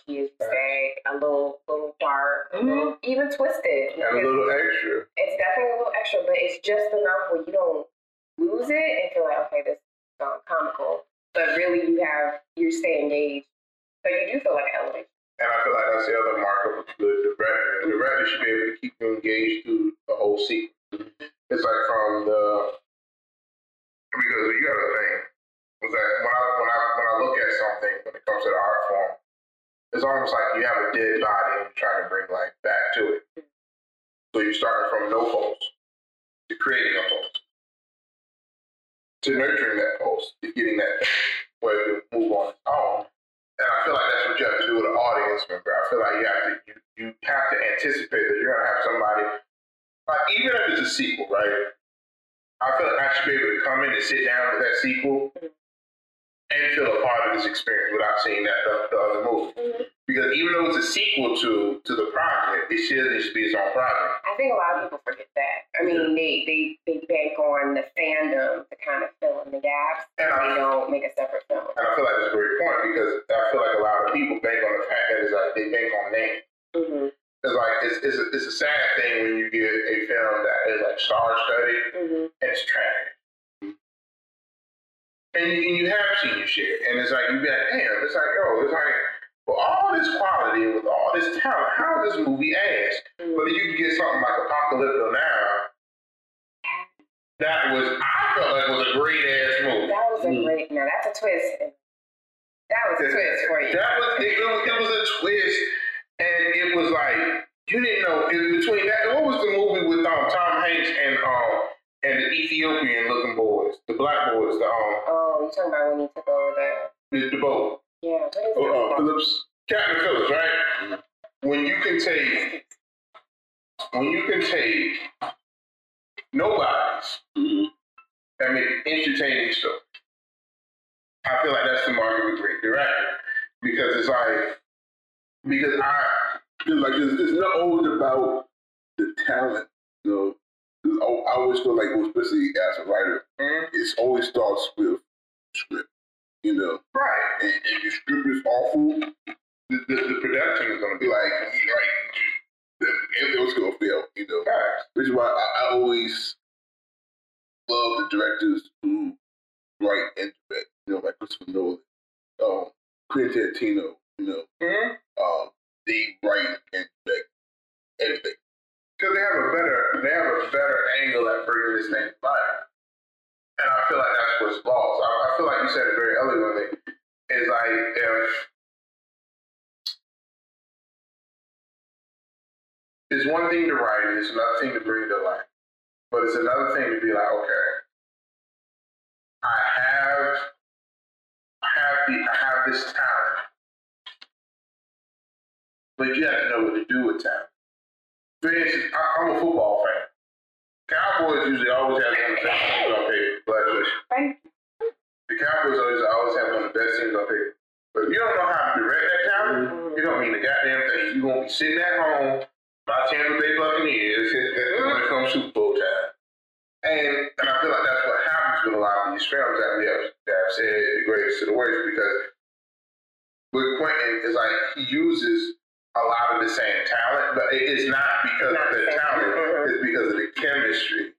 she is today. A little, little dark, mm-hmm. even twisted. And a little extra. It's definitely a little extra, but it's just enough where you don't lose it and feel like, okay, this is um, comical. But really, you have you stay engaged, so you do feel like an elevation. And I feel like that's the other mark of a good director. The mm-hmm. director should be able to keep you engaged through the whole sequence. Mm-hmm. It's like from the because you gotta think was that when I when I when I look at something when it comes to the art form, it's almost like you have a dead body and you're trying to bring life back to it. So you're starting from no pulse to creating a pulse, to nurturing that pulse, to getting that where it can move on its own. And I feel like that's what you have to do with an audience member. I feel like you have to you, you have to anticipate that you're gonna have somebody like even if it's a sequel, right? I feel like I should be able to come in and sit down with that sequel and feel a part of this experience without seeing that the, the other movie. Mm-hmm. Because even though it's a sequel to to the project, it should it should be its own project. I think a lot of people forget that. I mean, yeah. they, they they bank on the fandom to kind of fill in the gaps, and, and I, don't make a separate film. And I feel like it's a great point because I feel like a lot of people bank on the fact that it's like they bank on name. Mm-hmm. It's like it's it's a, it's a sad thing when you get a film that is like star studded mm-hmm. and it's trash and, and you have seen your share. And it's like, you be like, damn, it's like, oh, it's like, with all this quality, with all this talent, how is this movie ass? But then But you can get something like *Apocalypse Now, that was, I felt like was a great ass movie. That was a mm. great, mm. no, that's a twist. That was a that, twist for you. That was, it, it was, it was a twist, and it was like, you didn't know, between that, what was the movie with um, Tom Hanks and, um, and the Ethiopian looking boys, the black boys, the um Oh, you talking about when he took over the? the, the boat, Yeah. What is Oh, uh? Phillips. Captain Phillips, right? When you can take when you can take nobodies Mhm. and make entertaining stuff. I feel like that's the mark of a great director because it's like because I like it's, it's not always about the talent. You know, 'Cause I, I always feel like, well, especially as a writer, mm, it always starts with script. You know, right and if your script is awful, the, the, the production is going to be like, like like everything was gonna fail. You know, facts. which is why I, I always love the directors who write and direct. You know, like Christopher Nolan, um, Quentin Tarantino. You know, Mm-hmm. um, they write and direct everything. Because they have a better they have a better angle at bringing this thing to life, and I feel like that's what's lost. I, I feel like you said it very eloquently. Is like if it's one thing to write, it's another thing to bring to life, but it's another thing to be like, okay, I have, I have the, I have this talent, but you have to know what to do with talent. For instance, I, I'm a football fan. Cowboys usually always have one of the best teams on paper. Thank The Cowboys always always have one of the best teams on paper. But if you don't know how to direct that talent, you. Mm-hmm. it don't mean a goddamn thing. You're gonna be sitting at home by Tampa Bay Buccaneers [LAUGHS] when it comes Super Bowl time. And and I feel like that's what happens with a lot of these films that we have that have said the greatest to the worst because with Quentin is like he uses a lot of the same talent, but it is not because of the talent, it's because of the chemistry.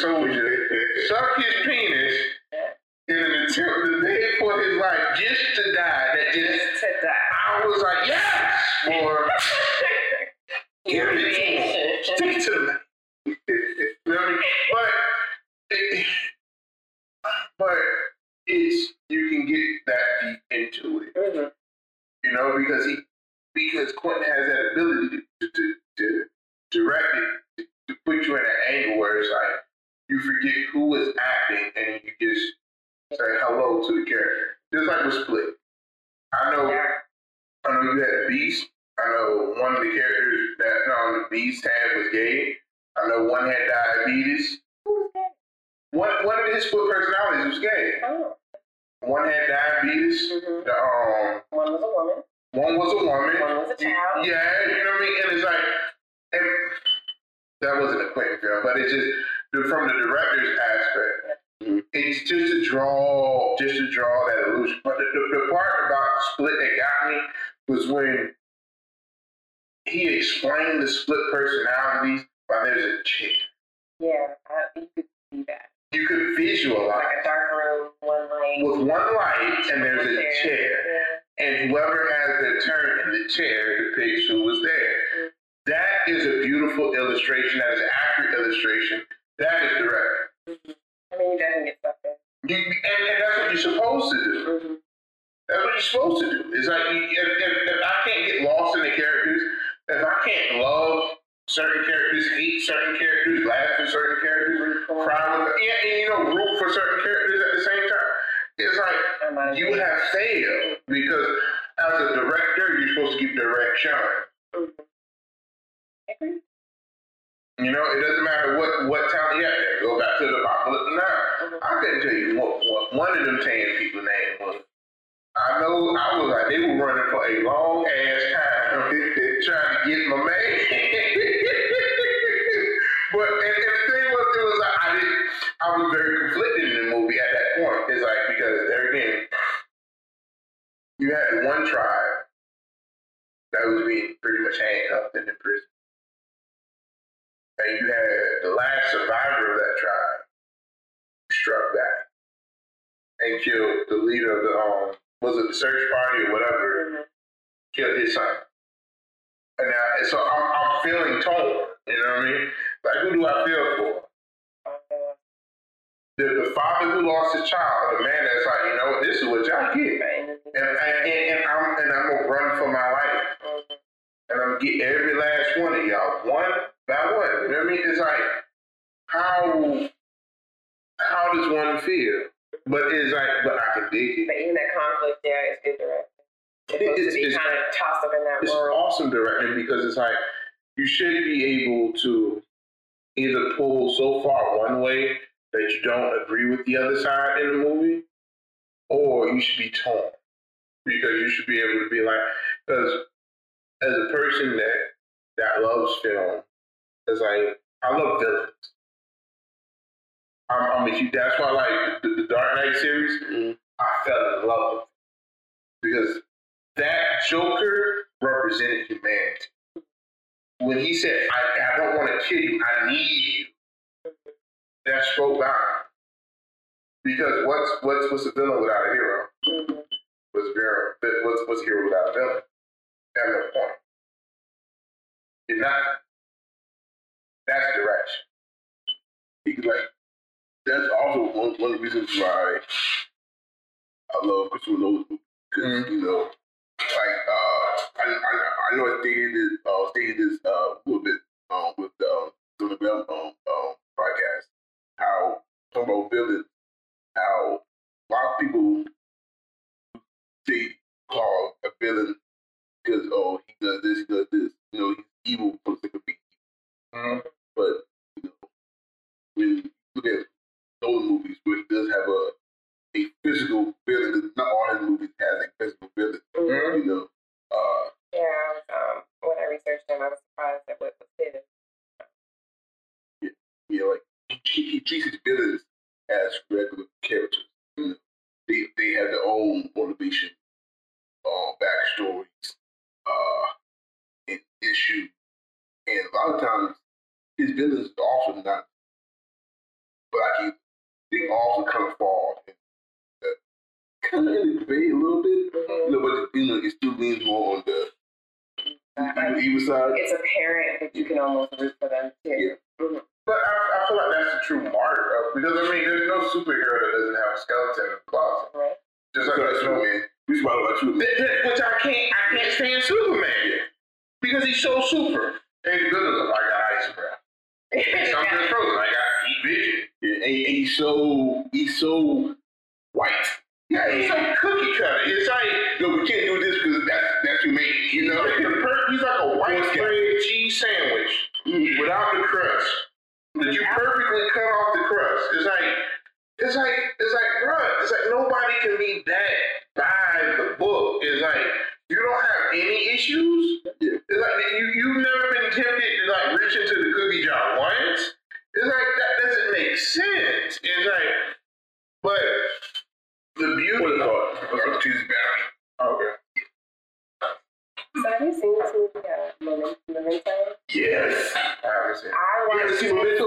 saúde. Só que It's not. That's direction. Because like that's also one, one of the reasons why I love Christopher Nolan because Mhm. you know, like uh, I, I I know I stated this uh stated this uh a little bit um with the um, the Bell um, um podcast how talking about villains how a lot of people say call a villain because oh he does this he does this you know he's evil for the sake of being Mm-hmm. but you know, when you look at those movies where he does have a a physical villain, not all his movies has a physical villain. Mhm. You know, uh, Yeah, I was, um, when I researched him, I was surprised at what was hidden. you know, like he, he treats his villains as regular characters. You know, they they have their own motivation, uh, backstories, uh, and issues, and a lot of times his villains are also not black. They also kind of fall kind of in the debate a little bit. You know, but you know, it still leans more on the Like, evil side. it's apparent that you can almost root for them too. Mhm. But I, I feel like that's the true mark of because I mean, there's no superhero that doesn't have a skeleton in the closet. Right? Just like That's there's no man. We smile about you. That- that- Which I can't, I can't stand Superman because he's so super. The good I got ice breath. Something's frozen. I got heat vision. And, and he's so he's so white. Yeah, he's so cookie cutter. It's like No, we can't do this because that's that's who made it, you know. he's like, like a white bread cheese sandwich mm-hmm. without the crust. But you perfectly cut off the crust. It's like it's like it's like bruh, it's like nobody can be that by the book. It's like you don't have any issues. Yeah. It's like you you've never been tempted to like reach into the cookie jar once. It's like that doesn't make sense. It's like but the beauty What is it called? Choose bound. Okay. So have you seen this movie, uh, Memento? Memento? Yes. I haven't seen it. I You ever watched seen it. Memento?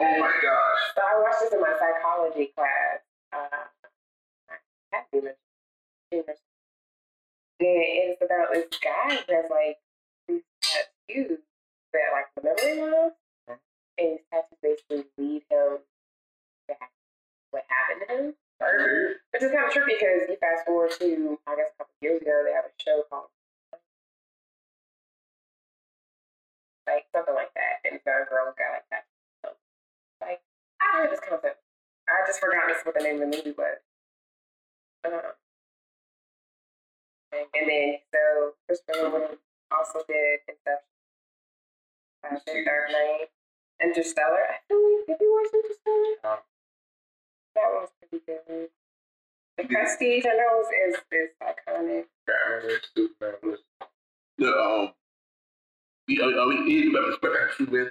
Oh my gosh. So I watched this in my psychology class. Uh, I have been And it's about this guy that's like these tattoos that like the memory Mhm. and these tattoos basically lead him back to what happened to him. Okay. Which is kind of trippy because you fast forward to I guess a couple years ago they have a show called like something like that, and so a girl got like that. So, like I heard this concept. I just forgot this what the name of the movie was. Uh, and, then so Christopher Nolan also did Inception, uh, Dark Knight, Interstellar. I feel like did you watch Interstellar? No. That one was pretty good. The Prestige, I know, is is, iconic. Batman vs Superman was The um. He, uh, he, he knew Batman Batman Superman.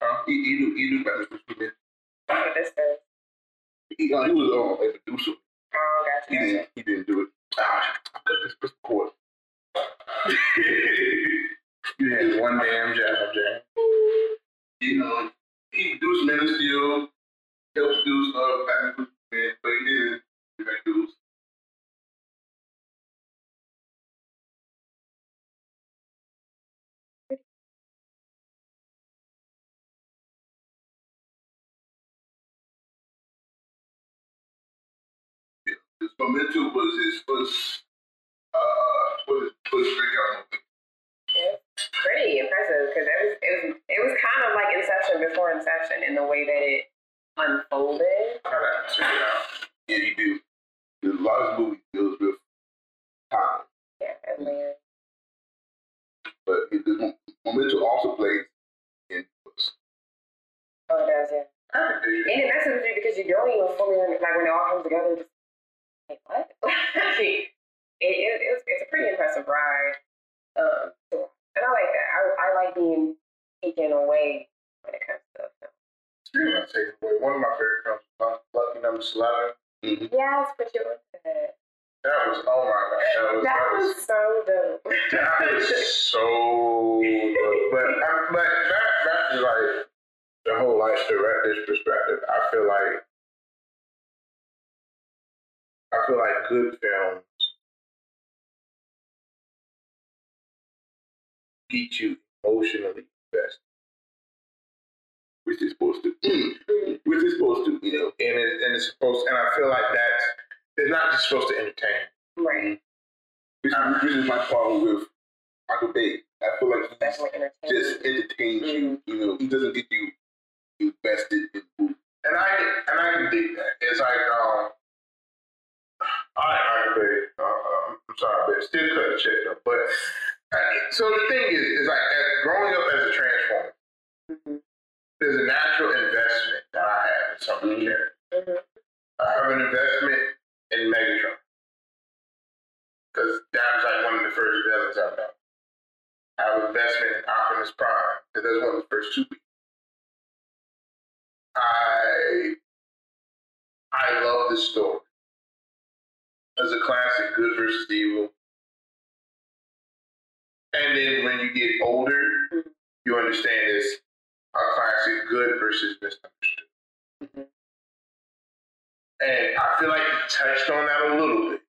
Huh? He, he knew he knew about Batman Superman. But this is. He, uh, he was um, a producer. Oh, gotcha. He gotcha. didn't he didn't do it. This this cord. you had one damn job, Jay. you know, he produced Man of Steel, helped produce uh, Batman but he didn't direct Memento was his first, uh, was his first breakout movie. It's pretty impressive because it was it was it was kind of like Inception before Inception in the way that it unfolded. I got to check it out. Yeah, he did. There's a lot of movies deals with time, Yeah, and then but it, this Memento also plays in books. oh, it does yeah. I could dig it. And it messes with you because you don't even fully like when it all comes together. Just like what? [LAUGHS] it, it, it's it's a pretty impressive ride. Um, and I like that. I I like being taken away when it comes to film. Speaking of taking away, one of my favorite films, Lucky- Lucky Number Slevin. Mm-hmm. Yes, but you into that. That was oh my god, that was That was so dope. that was so. dope. But I, but back to like the whole like director's perspective. I feel like I feel like good films get you emotionally invested. which is supposed to, [CLEARS THROAT] which is supposed to, you know. And it, and it's supposed and I feel like that's it's not just supposed to entertain. Right. Which, which is my problem with Michael Bay. I feel like he just entertains you. You know, he doesn't get you invested in the movie. And I and I can dig that. It's like um I like Michael Bay. Uh, uh, I'm sorry, but still cut the check though. But uh, so the thing is, is like as, growing up as a transformer, Mhm. there's a natural investment that I have in some of the characters. Mhm. I have an investment in Megatron. Because that was like one of the first villains I know. I have an investment in Optimus Prime, because that's one of the first two people. I I love this story. As a classic, good versus evil. And then when you get older, you understand it's a classic good versus misunderstood. Mhm. And I feel like you touched on that a little bit.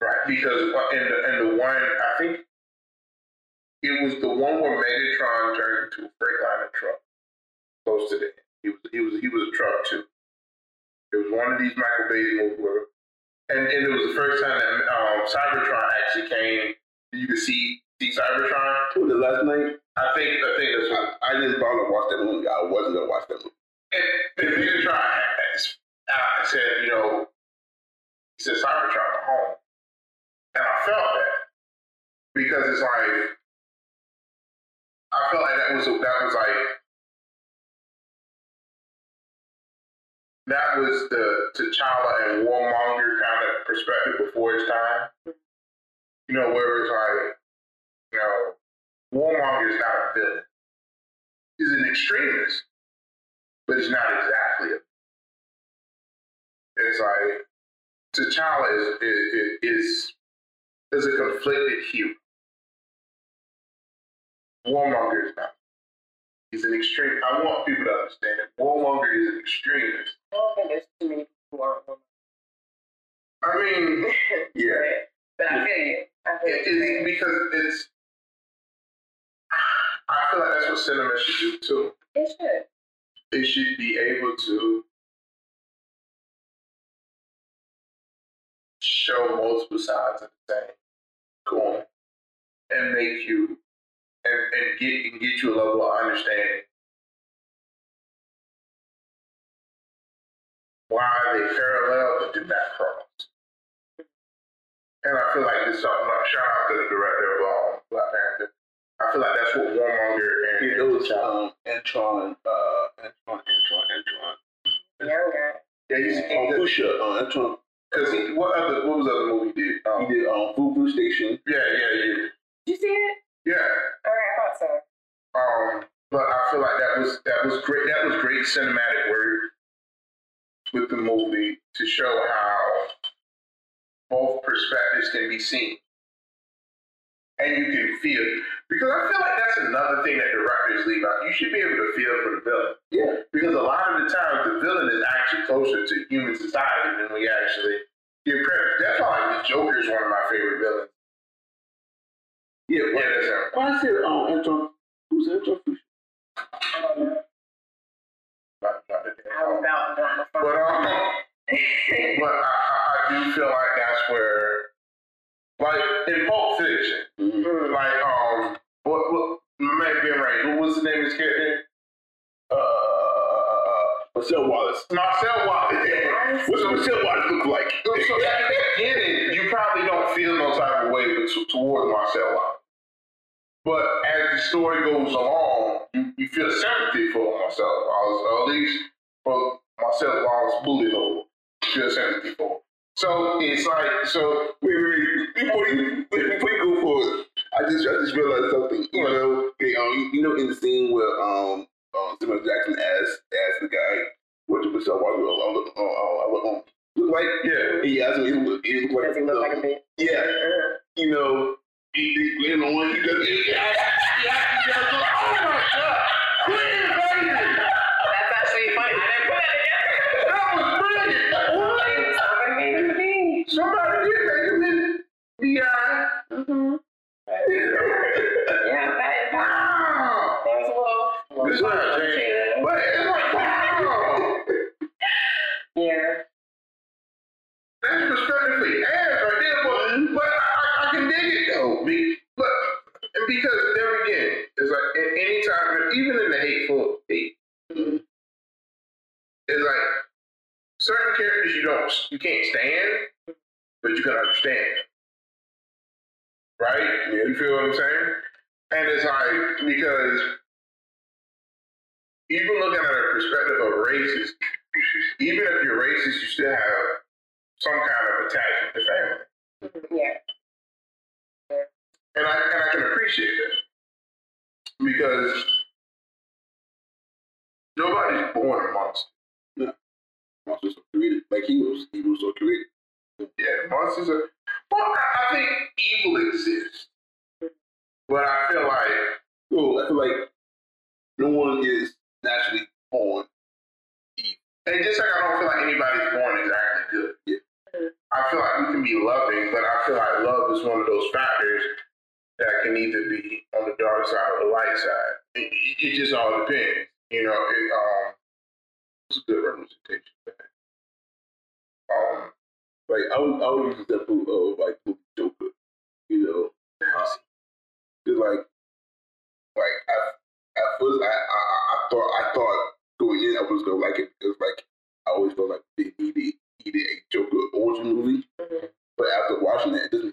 Right, because in the, in the one, I think it was the one where Megatron turned into a Freightliner truck close to the end. He was he was he was a truck too. It was one of these Michael Bay movies where, and, and it was the first time that um, Cybertron actually came. You could see see Cybertron. What, the last night, I think I think that's what. I, I didn't bother to watch that movie. I wasn't gonna watch that movie. And, uh, said, you know, he said Cybertron at home, and I felt that because it's like I felt like that was that was like that was the T'Challa and Warmonger kind of perspective before his time. You know, where it's like, you know, Warmonger is not a villain. He's an extremist, but he's not exactly a It's like T'Challa is is is, is a conflicted hero. Warmonger is not. He's an extreme. I want people to understand that Warmonger is an extremist. I don't think there's too many people who aren't. I mean, [LAUGHS] Yeah. But I feel you. I feel it, you. because it's. I feel like that's what cinema should do too. It should. It should be able to show multiple sides of the same coin and make you and, and get and get you a level of understanding why they parallel but do not cross. And I feel like this something like shout out to the director of um, Black Panther. I feel like that's what Warmonger and, Yeah, and those T'Challa- um, Antron, uh, Antron, Antron, Antron. Young guy. yeah, he's Oh, Pusha, uh, Antron. because he what other what was the other movie he did? Um, He did um, Fubu Station. Yeah, yeah, yeah, Did you see it? Yeah. All right, I thought so. Um, but I feel like that was that was great. That was great cinematic work with the movie to show how both perspectives can be seen, and you can feel. Because I feel like that's another thing that directors leave out. You should be able to feel for the villain. Yeah. Because a lot of the times the villain is actually closer to human society than we actually give credit. That's why the Joker is one of my favorite villains. Yeah, Yeah, that's him. why I said um, Antron, who's Antron Pusha? I don't. Not- not I was about to drop my But um, but I, I, I do feel like that's where, like in Pulp Fiction, Mm. like um, what what my man Ving Rhames, what was the name of his character? Uh, uh, uh, uh, Marcel Wallace. Marcel Wallace. What's Marcel Wallace look like? So at the beginning, you probably don't feel no type of way t- toward Marcel Wallace. But as the story goes along, you, you feel sympathy for myself. I was, at least for Marcel I was bullied over. feel sympathy for. So it's like so Wait, wait, wait. Before you, before you go forward, I just, I just realized something. You know, okay, um, you, you know, in the scene where um, um, Samuel Jackson asked, asked the guy, "What did Wallace look, uh, look, uh, uh, um, look like?" yeah. He asked him, "He look, he look like." Does he look uh, like a bitch? Yeah, you know, Eat on one. That. Oh my God. Glenn, baby. That's actually funny. I didn't put it together. That was brilliant. What? Somebody did that. You uh, did Mm-hmm. [LAUGHS] yeah, that is. Wow. There's a little. There's. certain characters you don't you can't stand, but you can understand. Right? Yeah. You feel what I'm saying? And it's like because even looking at a perspective of racist, even if you're racist, you still have some kind of attachment to family. Yeah. yeah. And I and I can appreciate that. Because nobody's born a monster monsters are created like heroes. Heroes are created. Yeah, monsters are. But I think evil exists, but I feel like well, I feel like no one is naturally born evil. And just like I don't feel like anybody's born exactly good. Yeah. I feel like we can be loving, but I feel like love is one of those factors that can either be on the dark side or the light side. It, it just all depends, you know. It, um, it's a good representation back. Um, like I would, I would use the example of like Luke Joker, you know, um, like, like at, at first I, I, I thought I thought going in I was gonna like it because like I always felt like they needed needed a Joker origin movie, mm-hmm. but after watching it, it doesn't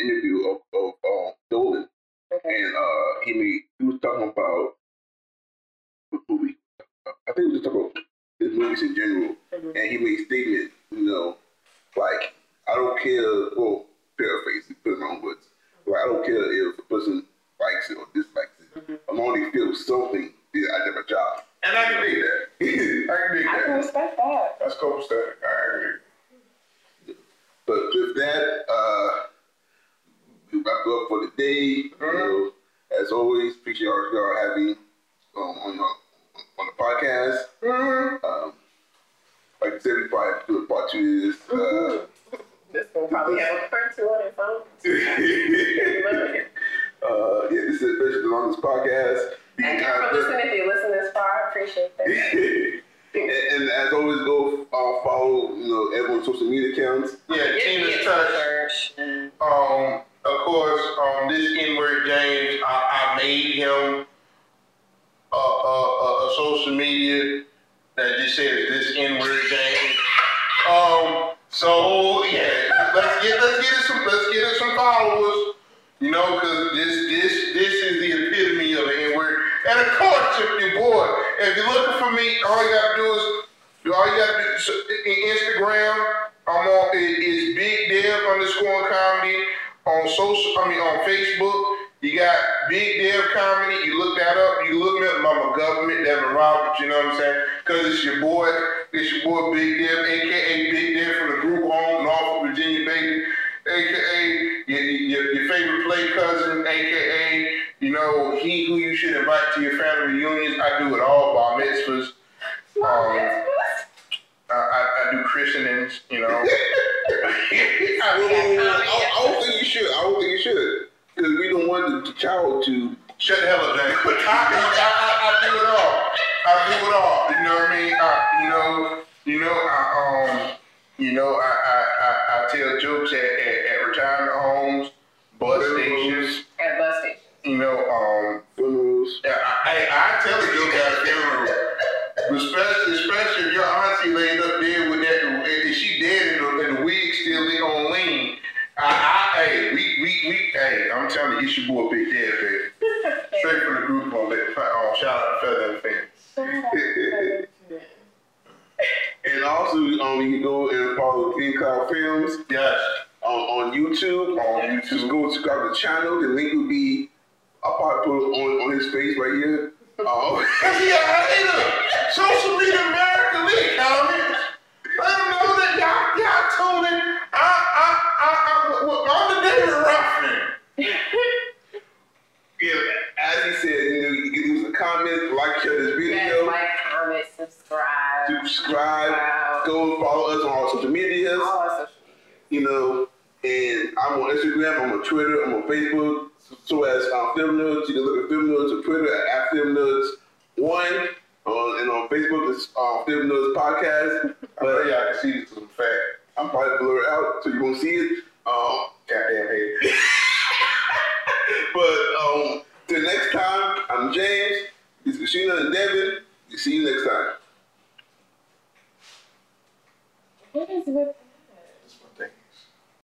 interview